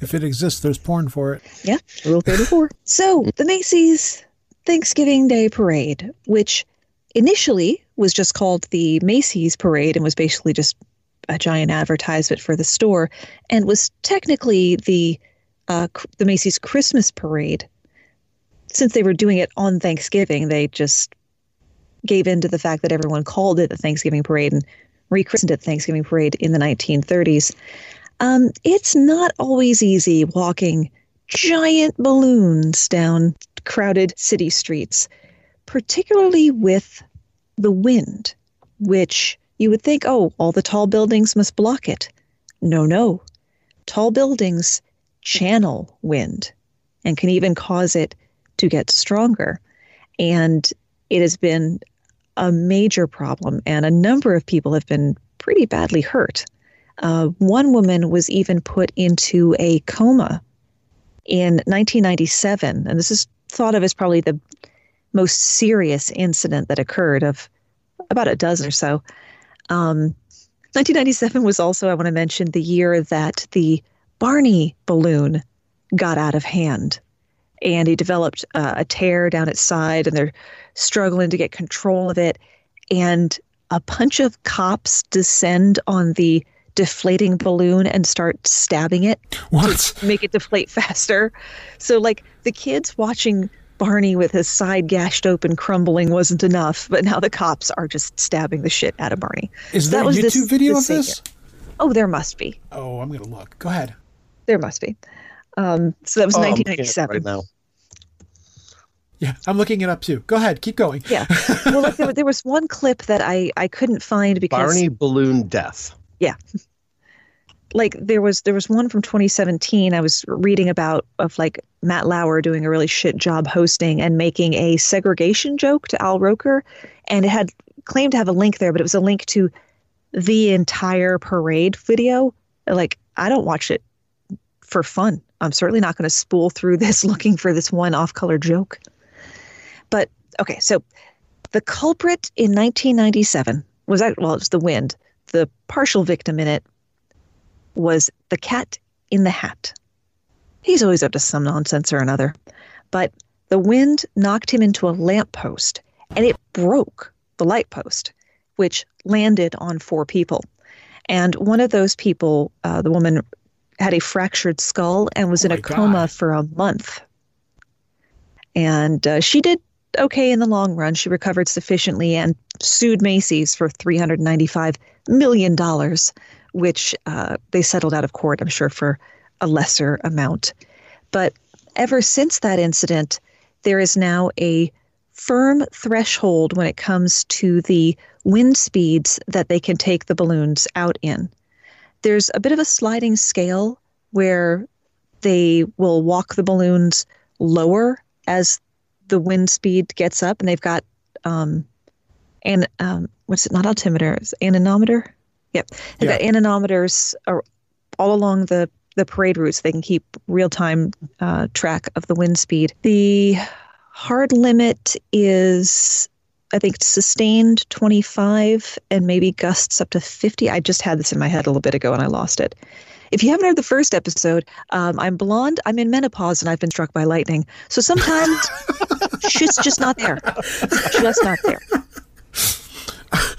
If it exists, there's porn for it. Yeah, Rule 34. So, the Macy's Thanksgiving Day Parade, which initially was just called the Macy's Parade and was basically just a giant advertisement for the store, and was technically the uh, the Macy's Christmas Parade. Since they were doing it on Thanksgiving, they just gave in to the fact that everyone called it the Thanksgiving Parade and rechristened it Thanksgiving Parade in the 1930s. Um, it's not always easy walking giant balloons down crowded city streets, particularly with the wind, which you would think, oh, all the tall buildings must block it. No, no. Tall buildings channel wind and can even cause it to get stronger. And it has been a major problem, and a number of people have been pretty badly hurt. Uh, one woman was even put into a coma in 1997, and this is thought of as probably the most serious incident that occurred of about a dozen or so. Um, 1997 was also, I want to mention, the year that the Barney balloon got out of hand. And he developed uh, a tear down its side, and they're struggling to get control of it. And a bunch of cops descend on the deflating balloon and start stabbing it What? to make it deflate faster. So, like, the kids watching Barney with his side gashed open, crumbling wasn't enough, but now the cops are just stabbing the shit out of Barney. Is So there that a was YouTube this- video this of this? Oh, there must be. Oh, I'm gonna look. Go ahead. There must be. Um, so that was Oh, I'm looking at it 1997. right now. Yeah, I'm looking it up too. Go ahead, keep going. Yeah. Well, like, there, there was one clip that I, I couldn't find because Barney balloon death. Yeah. Like there was there was one from 2017 I was reading about of like Matt Lauer doing a really shit job hosting and making a segregation joke to Al Roker, and it had claimed to have a link there, but it was a link to the entire parade video. Like I don't watch it for fun. I'm certainly not going to spool through this looking for this one off-color joke. But okay, so the culprit in 1997 was that well, it was the wind. The partial victim in it was the cat in the hat. He's always up to some nonsense or another. But the wind knocked him into a lamppost and it broke the light post, which landed on four people. And one of those people, uh, the woman, had a fractured skull and was Oh in a my coma God. for a month. And uh, she did okay in the long run. She recovered sufficiently and sued Macy's for $395 million which uh, they settled out of court, I'm sure, for a lesser amount. But ever since that incident, there is now a firm threshold when it comes to the wind speeds that they can take the balloons out in. There's a bit of a sliding scale where they will walk the balloons lower as the wind speed gets up, and they've got um, and um, what's it? Not altimeter, it's anemometer. Yep, they've got anemometers all along the the parade route, so they can keep real time uh, track of the wind speed. The hard limit is, I think, sustained 25 and maybe gusts up to 50. I just had this in my head a little bit ago and I lost it. If you haven't heard the first episode, um, I'm blonde, I'm in menopause, and I've been struck by lightning. So sometimes shit's just not there. Just not there.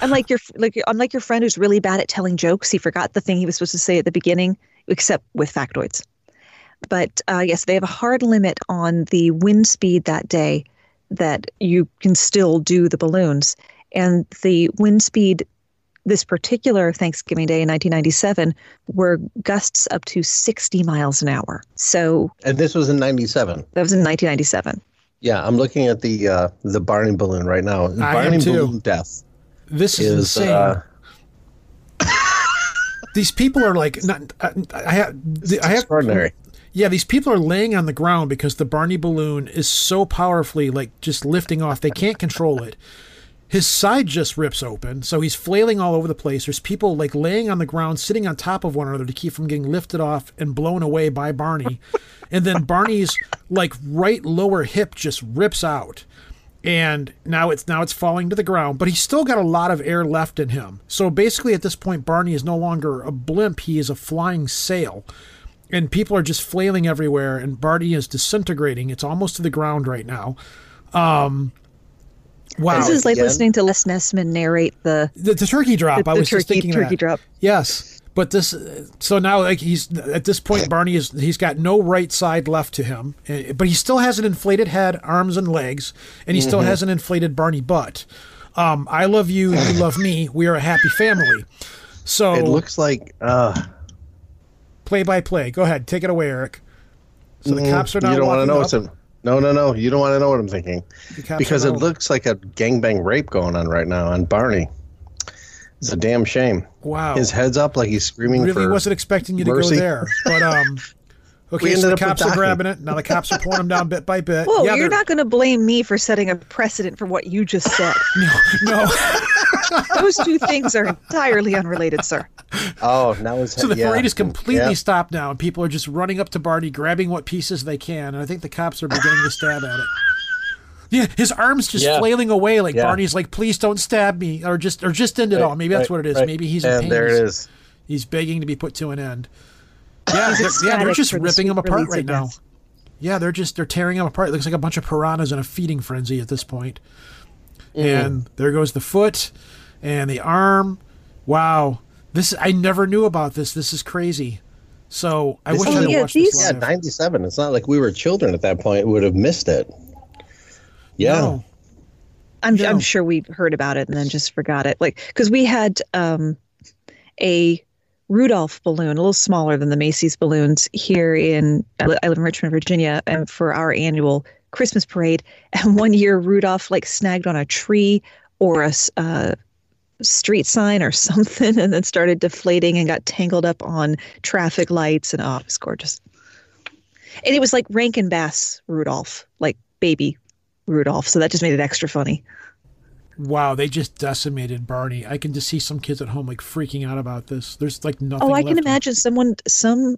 I'm like your like I'm like your friend who's really bad at telling jokes. He forgot the thing he was supposed to say at the beginning, except with factoids. But uh, yes, they have a hard limit on the wind speed that day that you can still do the balloons, and the wind speed this particular Thanksgiving Day in 1997 were gusts up to 60 miles an hour. So And this was in 97. that was in 1997. Yeah, I'm looking at the uh, the Barney balloon right now. am Barney too. balloon death This is, is insane. uh, these people are like not. I, I have. I have. extraordinary. Yeah, these people are laying on the ground because the Barney balloon is so powerfully like just lifting off. They can't control it. His side just rips open, so he's flailing all over the place. There's people like laying on the ground, sitting on top of one another to keep from getting lifted off and blown away by Barney. and then Barney's like right lower hip just rips out. And now it's now it's falling to the ground, but he's still got a lot of air left in him. So basically at this point Barney is no longer a blimp, he is a flying sail and people are just flailing everywhere and Barney is disintegrating. It's almost to the ground right now. Um Wow. This is like again? listening to Les Nessman narrate the, the, the turkey drop. the, I the was just turkey, thinking turkey that. drop. Yes, but this. So now, like he's at this point, Barney is he's got no right side left to him, eh, but he still has an inflated head, arms, and legs, and he still Mm-hmm. has an inflated Barney butt. Um, I love you, you love me. We are a happy family. So It looks like uh, play by play. Go ahead, take it away, Eric. So the cops are Mm, you don't want to know what's in. No, no, no. You don't want to know what I'm thinking because it looks like a gangbang rape going on right now on Barney. It's a damn shame. wow. His head's up like he's screaming really wasn't expecting you to mercy. go there, but um. Okay, so the ended up with cops are grabbing it. Now the cops are pulling them down bit by bit. Whoa, yeah, you're they're- not going to blame me for setting a precedent for what you just said. No, no. Those two things are entirely unrelated, sir. Oh, now it's So the yeah. parade is completely Yeah. stopped now, and people are just running up to Barney, grabbing what pieces they can, and I think the cops are beginning to stab at it. Yeah, his arms just Yeah. flailing away, like Yeah. Barney's like, "Please don't stab me," or just or just end it Right, all. Maybe that's right, what it is. right. Maybe he's in and pain. there it He's- is. He's begging to be put to an end. Yeah, they're, yeah, they're just for the ripping him sweet apart right now. death. Yeah, they're just they're tearing them apart. It looks like a bunch of piranhas in a feeding frenzy at this point. Mm. And there goes the foot and the arm. Wow. This I never knew about this. This is crazy. So I This wish I had yeah, watched these- this Yeah, 97. It's not like we were children at that point. Would have missed it. Yeah. No. I'm No. I'm sure we heard about it and then just forgot it. Like because we had um, a Rudolph balloon, a little smaller than the Macy's balloons here in I live in Richmond, Virginia, and for our annual Christmas parade. And one year Rudolph like snagged on a tree or a uh, street sign or something, and then started deflating and got tangled up on traffic lights. And oh, it was gorgeous. And it was like Rankin Bass Rudolph, like baby Rudolph. So that just made it extra funny. Wow, they just decimated Barney. I can just see some kids at home like freaking out about this. There's like nothing. Oh, I can imagine someone, some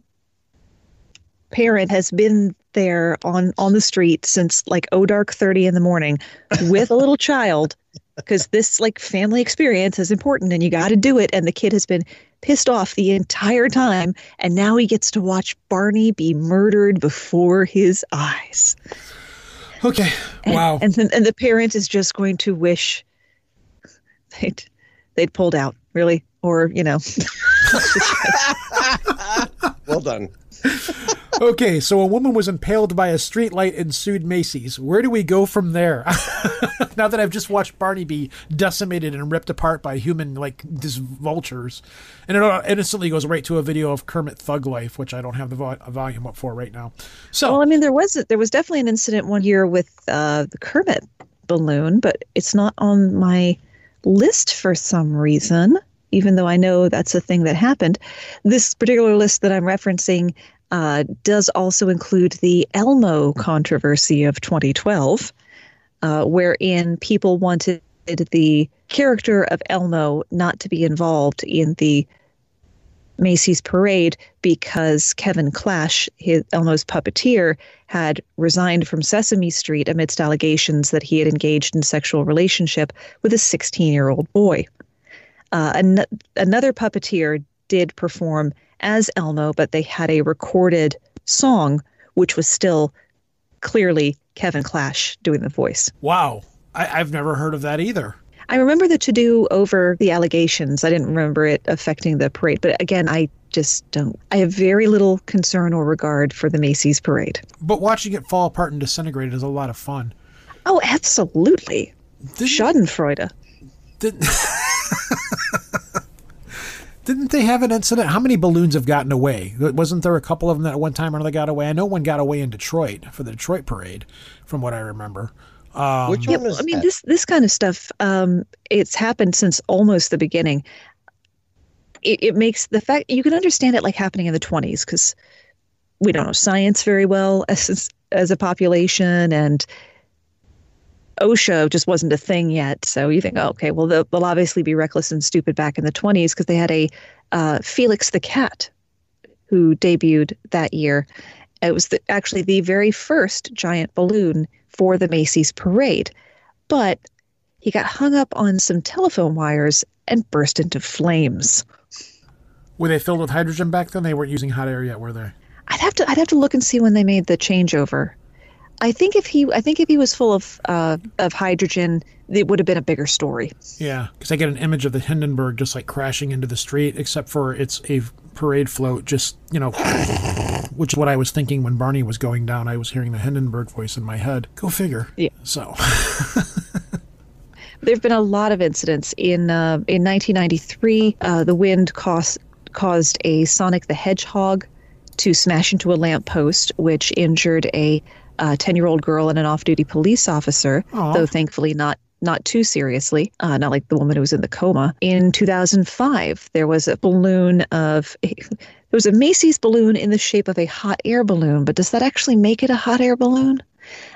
parent has been there on on the street since like oh dark thirty in the morning with a little child, because this like family experience is important and you got to do it. And the kid has been pissed off the entire time, and now he gets to watch Barney be murdered before his eyes. Okay. And, Wow. And then and the parent is just going to wish they'd they'd pulled out, really, or you know. Well done. okay, so a woman was impaled by a streetlight and sued Macy's. Where do we go from there? now that I've just watched Barney be decimated and ripped apart by human like these vultures, and it instantly goes right to a video of Kermit Thug Life, which I don't have the vo- volume up for right now. So Well, I mean, there was there was definitely an incident one year with uh, the Kermit balloon, but it's not on my list for some reason. Even though I know that's a thing that happened, this particular list that I'm referencing uh, does also include the Elmo controversy of 2012, uh, wherein people wanted the character of Elmo not to be involved in the Macy's parade because Kevin Clash, his, Elmo's puppeteer, had resigned from Sesame Street amidst allegations that he had engaged in sexual relationship with a 16 year old boy. Uh, an- another puppeteer did perform as Elmo, but they had a recorded song, which was still clearly Kevin Clash doing the voice. wow, I, I've never heard of that either. I remember the to do over the allegations. I didn't remember it affecting the parade. But again, I just don't. I have very little concern or regard for the Macy's parade. But watching it fall apart and disintegrate is a lot of fun. Oh, absolutely. Didn't- Schadenfreude. Didn't, didn't they have an incident? How many balloons have gotten away? Wasn't there a couple of them that at one time or another got away? I know one got away in Detroit for the Detroit parade, from what I remember. Um, Which Yeah, one is I mean that? this this kind of stuff. Um, it's happened since almost the beginning. It, it makes the fact you can understand it like happening in the twenties because we don't know science very well as as a population, and OSHA just wasn't a thing yet. So you think, oh, okay, well they'll, they'll obviously be reckless and stupid back in the twenties because they had a uh, Felix the cat who debuted that year. It was the, actually the very first giant balloon for the Macy's parade, but he got hung up on some telephone wires and burst into flames. were they filled with hydrogen back then? They weren't using hot air yet, were they? I'd have to I'd have to look and see when they made the changeover. I think if he I think if he was full of uh, of hydrogen, it would have been a bigger story. Yeah, because I get an image of the Hindenburg just like crashing into the street, except for it's a parade float, just you know, which is what I was thinking when Barney was going down. I was hearing the Hindenburg voice in my head. Go figure. Yeah. So There have been a lot of incidents in uh, in 1993. Uh, the wind caused caused a Sonic the Hedgehog to smash into a lamppost, which injured a 10 year old girl and an off duty police officer, Aw. though thankfully not not too seriously, uh, not like the woman who was in the coma. In 2005, there was a balloon of there was a Macy's balloon in the shape of a hot air balloon, but does that actually make it a hot air balloon?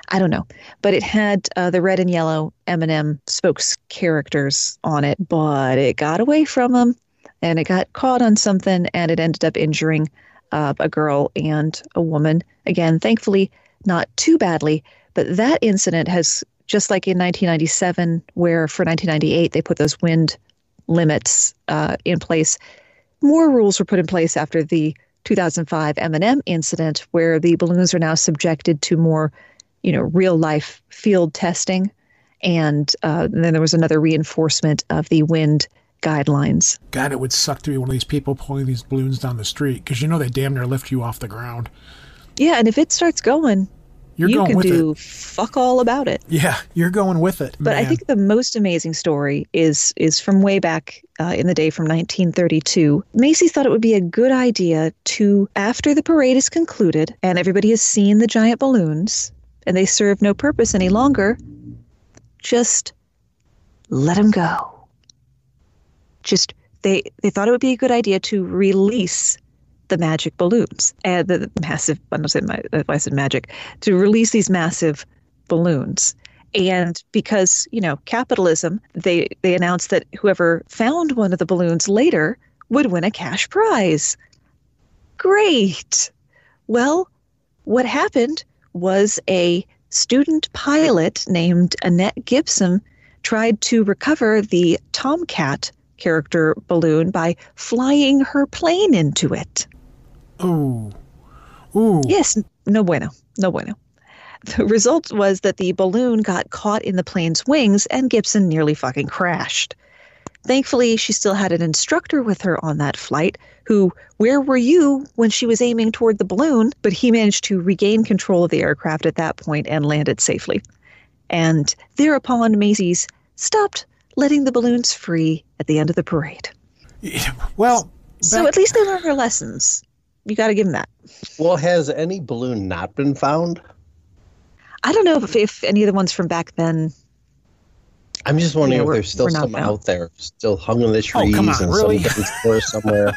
I don't know, but it had uh, the red and yellow M&M spokes characters on it, but it got away from them and it got caught on something and it ended up injuring uh, a girl and a woman. Again, thankfully, not too badly, but that incident has just like in 1997, where for 1998 they put those wind limits uh, in place. More rules were put in place after the 2005 M&M incident, where the balloons are now subjected to more, you know, real life field testing, and, uh, then there was another reinforcement of the wind guidelines. God, it would suck to be one of these people pulling these balloons down the street because you know they damn near lift you off the ground. Yeah, and if it starts going, You're you with do it. fuck all about it. Yeah, you're going with it. But I think the most amazing story is is from way back uh, in the day from 1932. Macy's thought it would be a good idea to, after the parade is concluded and everybody has seen the giant balloons and they serve no purpose any longer, just let them go. Just they they thought it would be a good idea to release the magic balloons and the, the massive. I don't say ma- I said magic to release these massive balloons. And because you know capitalism they they announced that whoever found one of the balloons later would win a cash prize. Great! Well what happened was a student pilot named annette gibson tried to recover the tomcat character balloon by flying her plane into it Ooh. Ooh. Yes, no bueno, no bueno. The result was that the balloon got caught in the plane's wings and Gibson nearly fucking crashed. Thankfully, she still had an instructor with her on that flight who, where were you when she was aiming toward the balloon? But he managed to regain control of the aircraft at that point and landed safely. And thereupon, Macy's stopped letting the balloons free at the end of the parade. Well, So at least they learned their lessons. You got to give him that. Well, has any balloon not been found? I don't know if, if any of the ones from back then I'm just wondering Yeah, if there's still some found. out there, still hung in the trees Oh, come on, and really? some somewhere.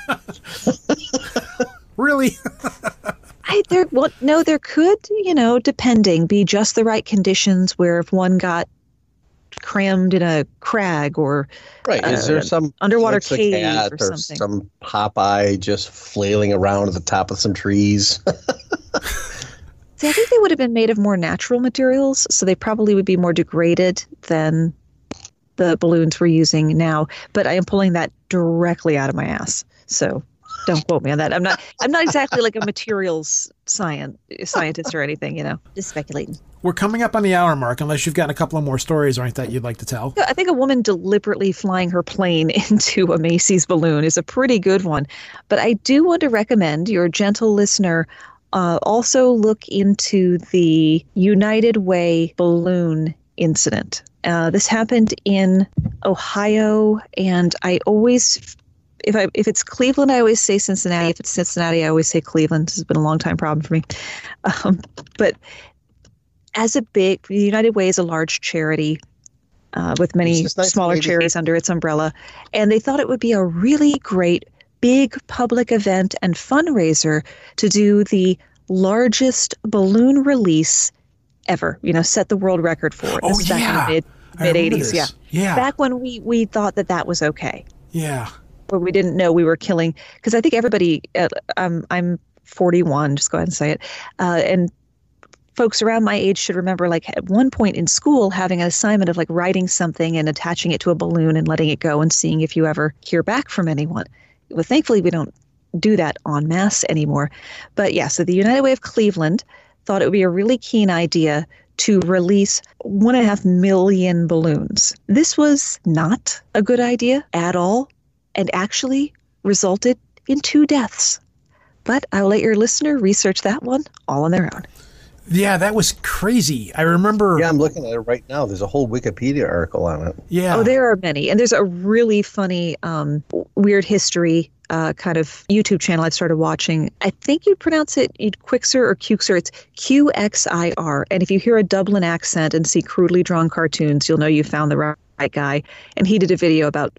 really? I there well no there could you know depending be just the right conditions where if one got crammed in a crag or Right? Is there Uh, some underwater cave or or something. some Popeye just flailing around at the top of some trees? see I think they would have been made of more natural materials so they probably would be more degraded than the balloons we're using now but I am pulling that directly out of my ass so don't quote me on that I'm not I'm not exactly like a materials science scientist or anything you know just speculating We're coming up on the hour mark, unless you've got a couple of more stories or anything that you'd like to tell. I think a woman deliberately flying her plane into a Macy's balloon is a pretty good one. But I do want to recommend your gentle listener uh, also look into the United Way balloon incident. Uh, this happened in Ohio, and I always. If I if it's Cleveland, I always say Cincinnati. If it's Cincinnati, I always say Cleveland. This has been a long time problem for me. Um, but as a big, the United Way is a large charity uh, with many is smaller 1980. charities under its umbrella. And they thought it would be a really great big public event and fundraiser to do the largest balloon release ever. You know, set the world record for it. Oh, This is back yeah. in the mid mid remember eighties. Yeah. Yeah. back when we we thought that that was okay yeah. Where we didn't know we were killing because I think everybody um, I'm 41 just go ahead and say it uh, and folks around my age should remember like at one point in school having an assignment of like writing something and attaching it to a balloon and letting it go and seeing if you ever hear back from anyone. Well thankfully we don't do that en masse anymore. But yeah so the united way of cleveland thought it would be a really keen idea to release one and a half million balloons. This was not a good idea at all and actually resulted in two deaths. But I'll let your listener research that one all on their own. Yeah, that was crazy. I remember. yeah, I'm looking at it right now. There's a whole Wikipedia article on it. Yeah. Oh, there are many. And there's a really funny um, weird history uh, kind of YouTube channel I've started watching. I think you'd pronounce it you'd Quixer or Qxer. It's Q X I R. And if you hear a Dublin accent and see crudely drawn cartoons, you'll know you found the right right guy. And he did a video about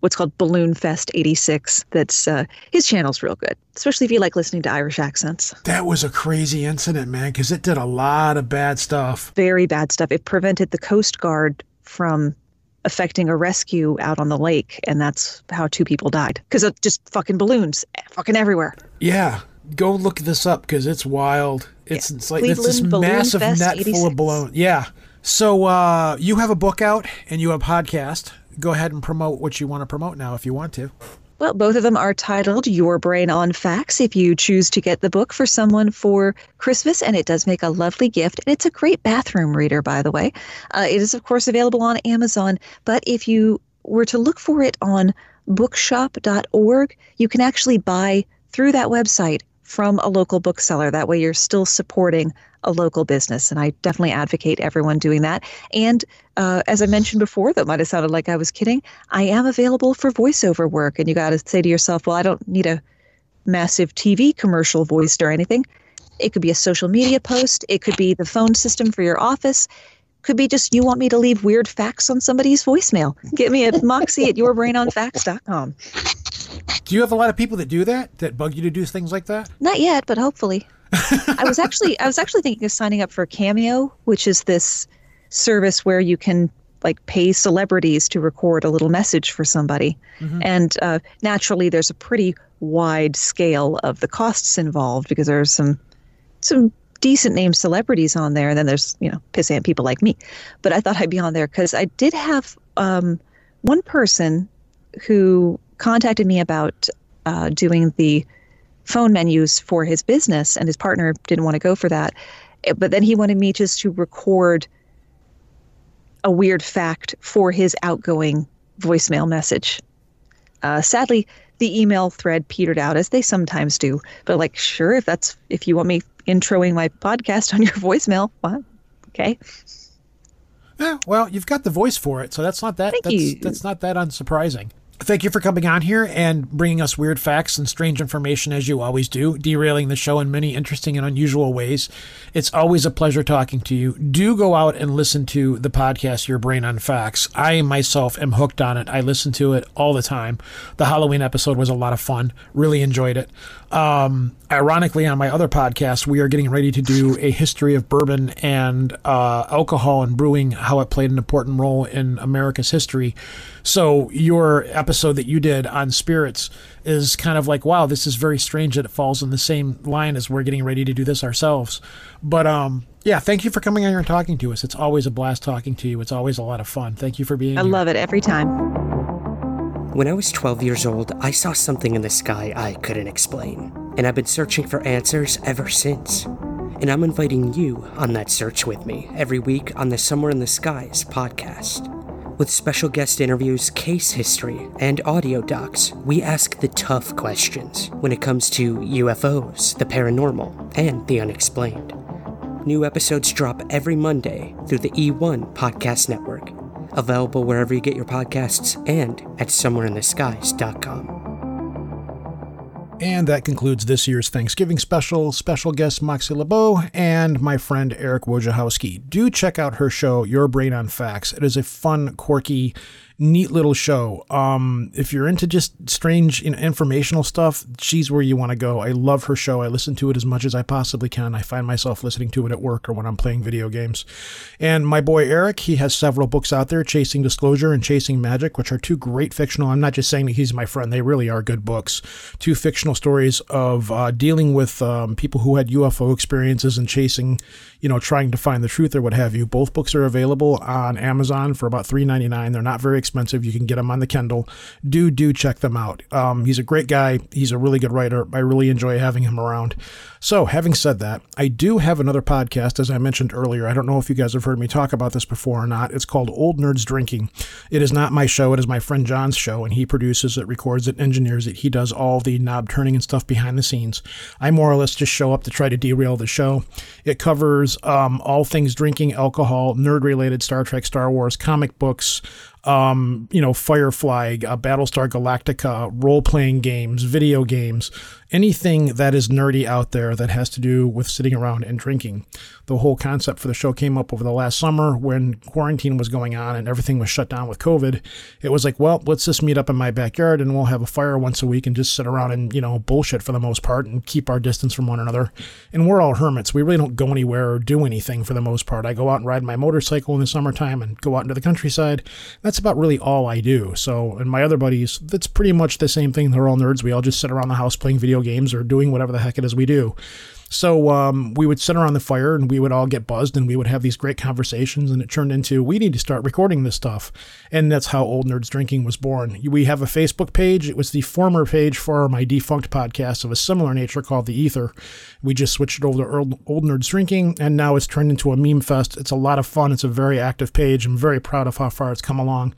what's called Balloon Fest 86. That's uh, his channel's real good, especially if you like listening to Irish accents. That was a crazy incident, man, because it did a lot of bad stuff. Very bad stuff. It prevented the Coast Guard from affecting a rescue out on the lake, and that's how two people died because of just fucking balloons, fucking everywhere. Yeah, go look this up because it's wild. It's, Yeah. it's like it's this Balloon massive Fest net full of balloons. Yeah. So uh, you have a book out and you have a podcast. Go ahead and promote what you want to promote now if you want to. Well, both of them are titled Your Brain on Facts if you choose to get the book for someone for Christmas, and it does make a lovely gift. And it's a great bathroom reader, by the way. Uh, it is, of course, available on Amazon, but if you were to look for it on bookshop.org, you can actually buy through that website from a local bookseller. That way, you're still supporting a local business. And I definitely advocate everyone doing that. And uh, as I mentioned before, that might have sounded like I was kidding, I am available for voiceover work. And you got to say to yourself, well, I don't need a massive TV commercial voiced or anything. It could be a social media post, it could be the phone system for your office. Could be just you want me to leave weird facts on somebody's voicemail. Get me at moxie at yourbrainonfacts.com. Do you have a lot of people that do that? That bug you to do things like that? Not yet, but hopefully. I was actually I was actually thinking of signing up for Cameo, which is this service where you can like pay celebrities to record a little message for somebody, and uh, naturally there's a pretty wide scale of the costs involved because there's some some decent name celebrities on there, and then there's you know pissant people like me. But I thought I'd be on there because I did have um, one person who contacted me about uh, doing the phone menus for his business, and his partner didn't want to go for that. Eh, But then he wanted me just to record a weird fact for his outgoing voicemail message. Uh, sadly, the email thread petered out as they sometimes do. But like, sure, if that's if you want me introing my podcast on your voicemail, well, okay. Yeah, well, you've got the voice for it, so that's not that Thank that's you. that's not that unsurprising. Thank you for coming on here and bringing us weird facts and strange information as you always do, derailing the show in many interesting and unusual ways. It's always a pleasure talking to you. Do go out and listen to the podcast Your Brain on Facts. I myself am hooked on it. I listen to it all the time. The Halloween episode was a lot of fun. Really enjoyed it. Um, ironically, on my other podcast, we are getting ready to do a history of bourbon and uh, alcohol and brewing, how it played an important role in America's history. So, your episode that you did on spirits is kind of like, wow, this is very strange that it falls in the same line as we're getting ready to do this ourselves. But um, yeah, thank you for coming on here and talking to us. It's always a blast talking to you. It's always a lot of fun. Thank you for being here. I here. love it every time. When I was 12 years old, I saw something in the sky I couldn't explain, and I've been searching for answers ever since. And I'm inviting you on that search with me every week on the Somewhere in the Skies podcast. With special guest interviews, case history, and audio docs, we ask the tough questions when it comes to UFOs, the paranormal, and the unexplained. New episodes drop every Monday through the E1 Podcast Network. Available wherever you get your podcasts and at somewhereintheskies.com. And that concludes this year's Thanksgiving special. Special guest Moxie LaBouche and my friend Eric Wojciechowski. Do check out her show, Your Brain on Facts. It is a fun, quirky, neat little show. Um, if you're into just strange you know, informational stuff, she's where you want to go. I love her show. I listen to it as much as I possibly can. I find myself listening to it at work or when I'm playing video games. And my boy Eric, he has several books out there, Chasing Disclosure and Chasing Magic, which are two great fictional. I'm not just saying that he's my friend; they really are good books. Two fictional stories of uh, dealing with um, people who had UFO experiences and chasing, you know, trying to find the truth or what have you. Both books are available on Amazon for about $3.99. They're not very expensive. You can get them on the Kindle. Do do check them out. Um, he's a great guy. He's a really good writer. I really enjoy having him around. So, having said that, I do have another podcast, as I mentioned earlier. I don't know if you guys have heard me talk about this before or not. It's called Old Nerds Drinking. It is not my show, it is my friend John's show, and he produces it, records it, engineers it. He does all the knob turning and stuff behind the scenes. I more or less just show up to try to derail the show. It covers um, all things drinking, alcohol, nerd related, Star Trek, Star Wars, comic books, um, you know, Firefly, uh, Battlestar Galactica, role playing games, video games, anything that is nerdy out there. That has to do with sitting around and drinking. The whole concept for the show came up over the last summer when quarantine was going on and everything was shut down with COVID. It was like, well, let's just meet up in my backyard and we'll have a fire once a week and just sit around and, you know, bullshit for the most part and keep our distance from one another. And we're all hermits. We really don't go anywhere or do anything for the most part. I go out and ride my motorcycle in the summertime and go out into the countryside. That's about really all I do. So, and my other buddies, that's pretty much the same thing. They're all nerds. We all just sit around the house playing video games or doing whatever the heck it is we do. So um, we would sit around the fire and we would all get buzzed and we would have these great conversations. And it turned into we need to start recording this stuff. And that's how Old Nerds Drinking was born. We have a Facebook page. It was the former page for my defunct podcast of a similar nature called The Ether. We just switched it over to Old, Old Nerds Drinking and now it's turned into a meme fest. It's a lot of fun. It's a very active page. I'm very proud of how far it's come along.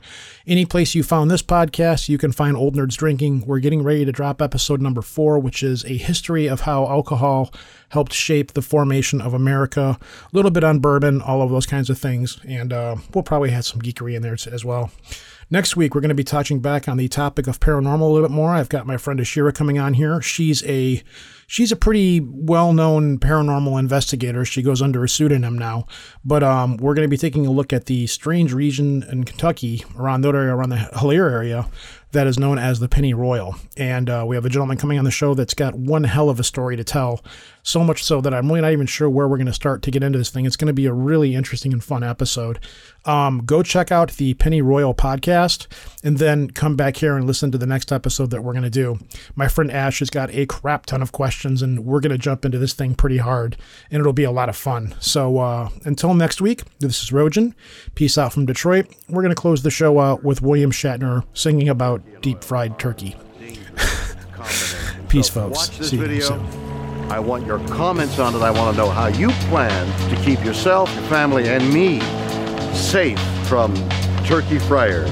Any place you found this podcast, you can find Old Nerds Drinking. We're getting ready to drop episode number four, which is a history of how alcohol helped shape the formation of America. A little bit on bourbon, all of those kinds of things. And uh, we'll probably have some geekery in there as well. Next week, we're going to be touching back on the topic of paranormal a little bit more. I've got my friend Ashira coming on here. She's a she's a pretty well-known paranormal investigator. She goes under a pseudonym now, but um, we're going to be taking a look at the strange region in Kentucky, around that area, around the Hilaire area, that is known as the Penny Royal. And uh, we have a gentleman coming on the show that's got one hell of a story to tell. So much so that I'm really not even sure where we're going to start to get into this thing. It's going to be a really interesting and fun episode. Um, go check out the Penny Royal podcast and then come back here and listen to the next episode that we're going to do. My friend Ash has got a crap ton of questions, and we're going to jump into this thing pretty hard, and it'll be a lot of fun. So uh, until next week, this is Rojan. Peace out from Detroit. We're going to close the show out with William Shatner singing about deep fried turkey. Peace, folks. See you soon. I want your comments on it. I want to know how you plan to keep yourself, your family, and me safe from turkey fryer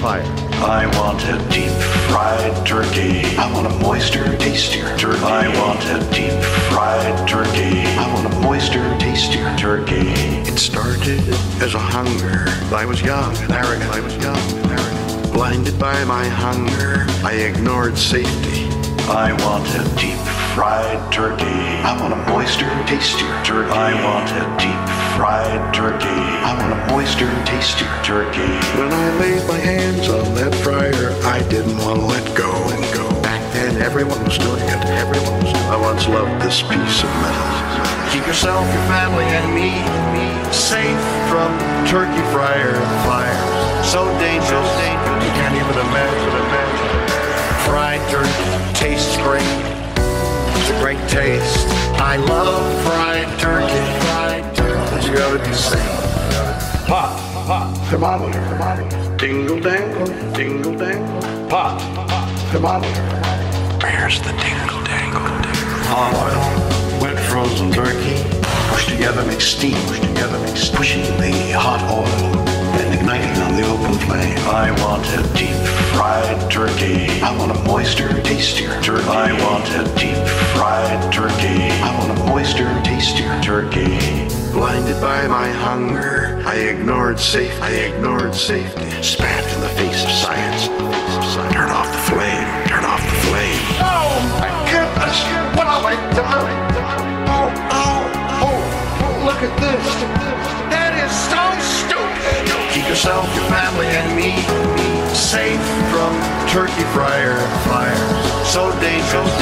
fire. I want a deep fried turkey. I want a moister, tastier turkey. I want a deep fried turkey. I want a moister, tastier turkey. It started as a hunger. I was young and arrogant. I was young and arrogant. Blinded by my hunger, I ignored safety. I want a deep fried turkey. I want a moister, tastier turkey. I want a deep fried turkey. I want a moister, tastier turkey. When I laid my hands on that fryer, I didn't want to let go and go. Back then, everyone was doing it. Everyone was doing it. I once loved this piece of metal. Keep yourself, your family, and me safe from turkey fryer fires. So dangerous, you can't even imagine, imagine. Fried turkey tastes great. It's a great taste. I love fried turkey. Fried turkey. But you gotta be safe. Pop, pop, thermometer, thermometer. Dingle dangle, dingle dangle. Pop, pop, thermometer. Where's the dingle dangle? Hot oil, wet frozen turkey. Push together, make steam. Push together, make steam. Pushing the hot oil and igniting on the open flame. I want a deep fried turkey. I want a moister, tastier turkey. I want a deep fried turkey. I want a moister, tastier turkey. Blinded by my hunger, I ignored safety. I ignored safety. Spat in the face of science. Turn off the flame. Turn off the flame. Oh my goodness! What have I done? Oh, oh, oh! Look at this! That is so stupid! Keep yourself, your family, and me safe from turkey fryer fires. So dangerous,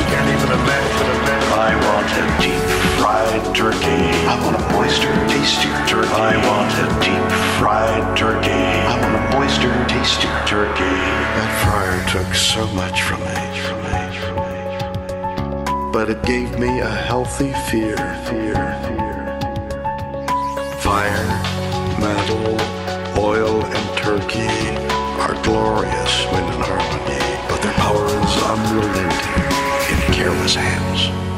you can't even imagine. imagine. I want a deep fried turkey. I want a moister, tastier turkey. I want a deep fried turkey. I want a moister, tastier turkey. That fryer took so much from me, from me, from me, from me. But it gave me a healthy fear, fear, fear. Fire, metal, oil, are glorious when in harmony, but their power is unrelenting in careless hands.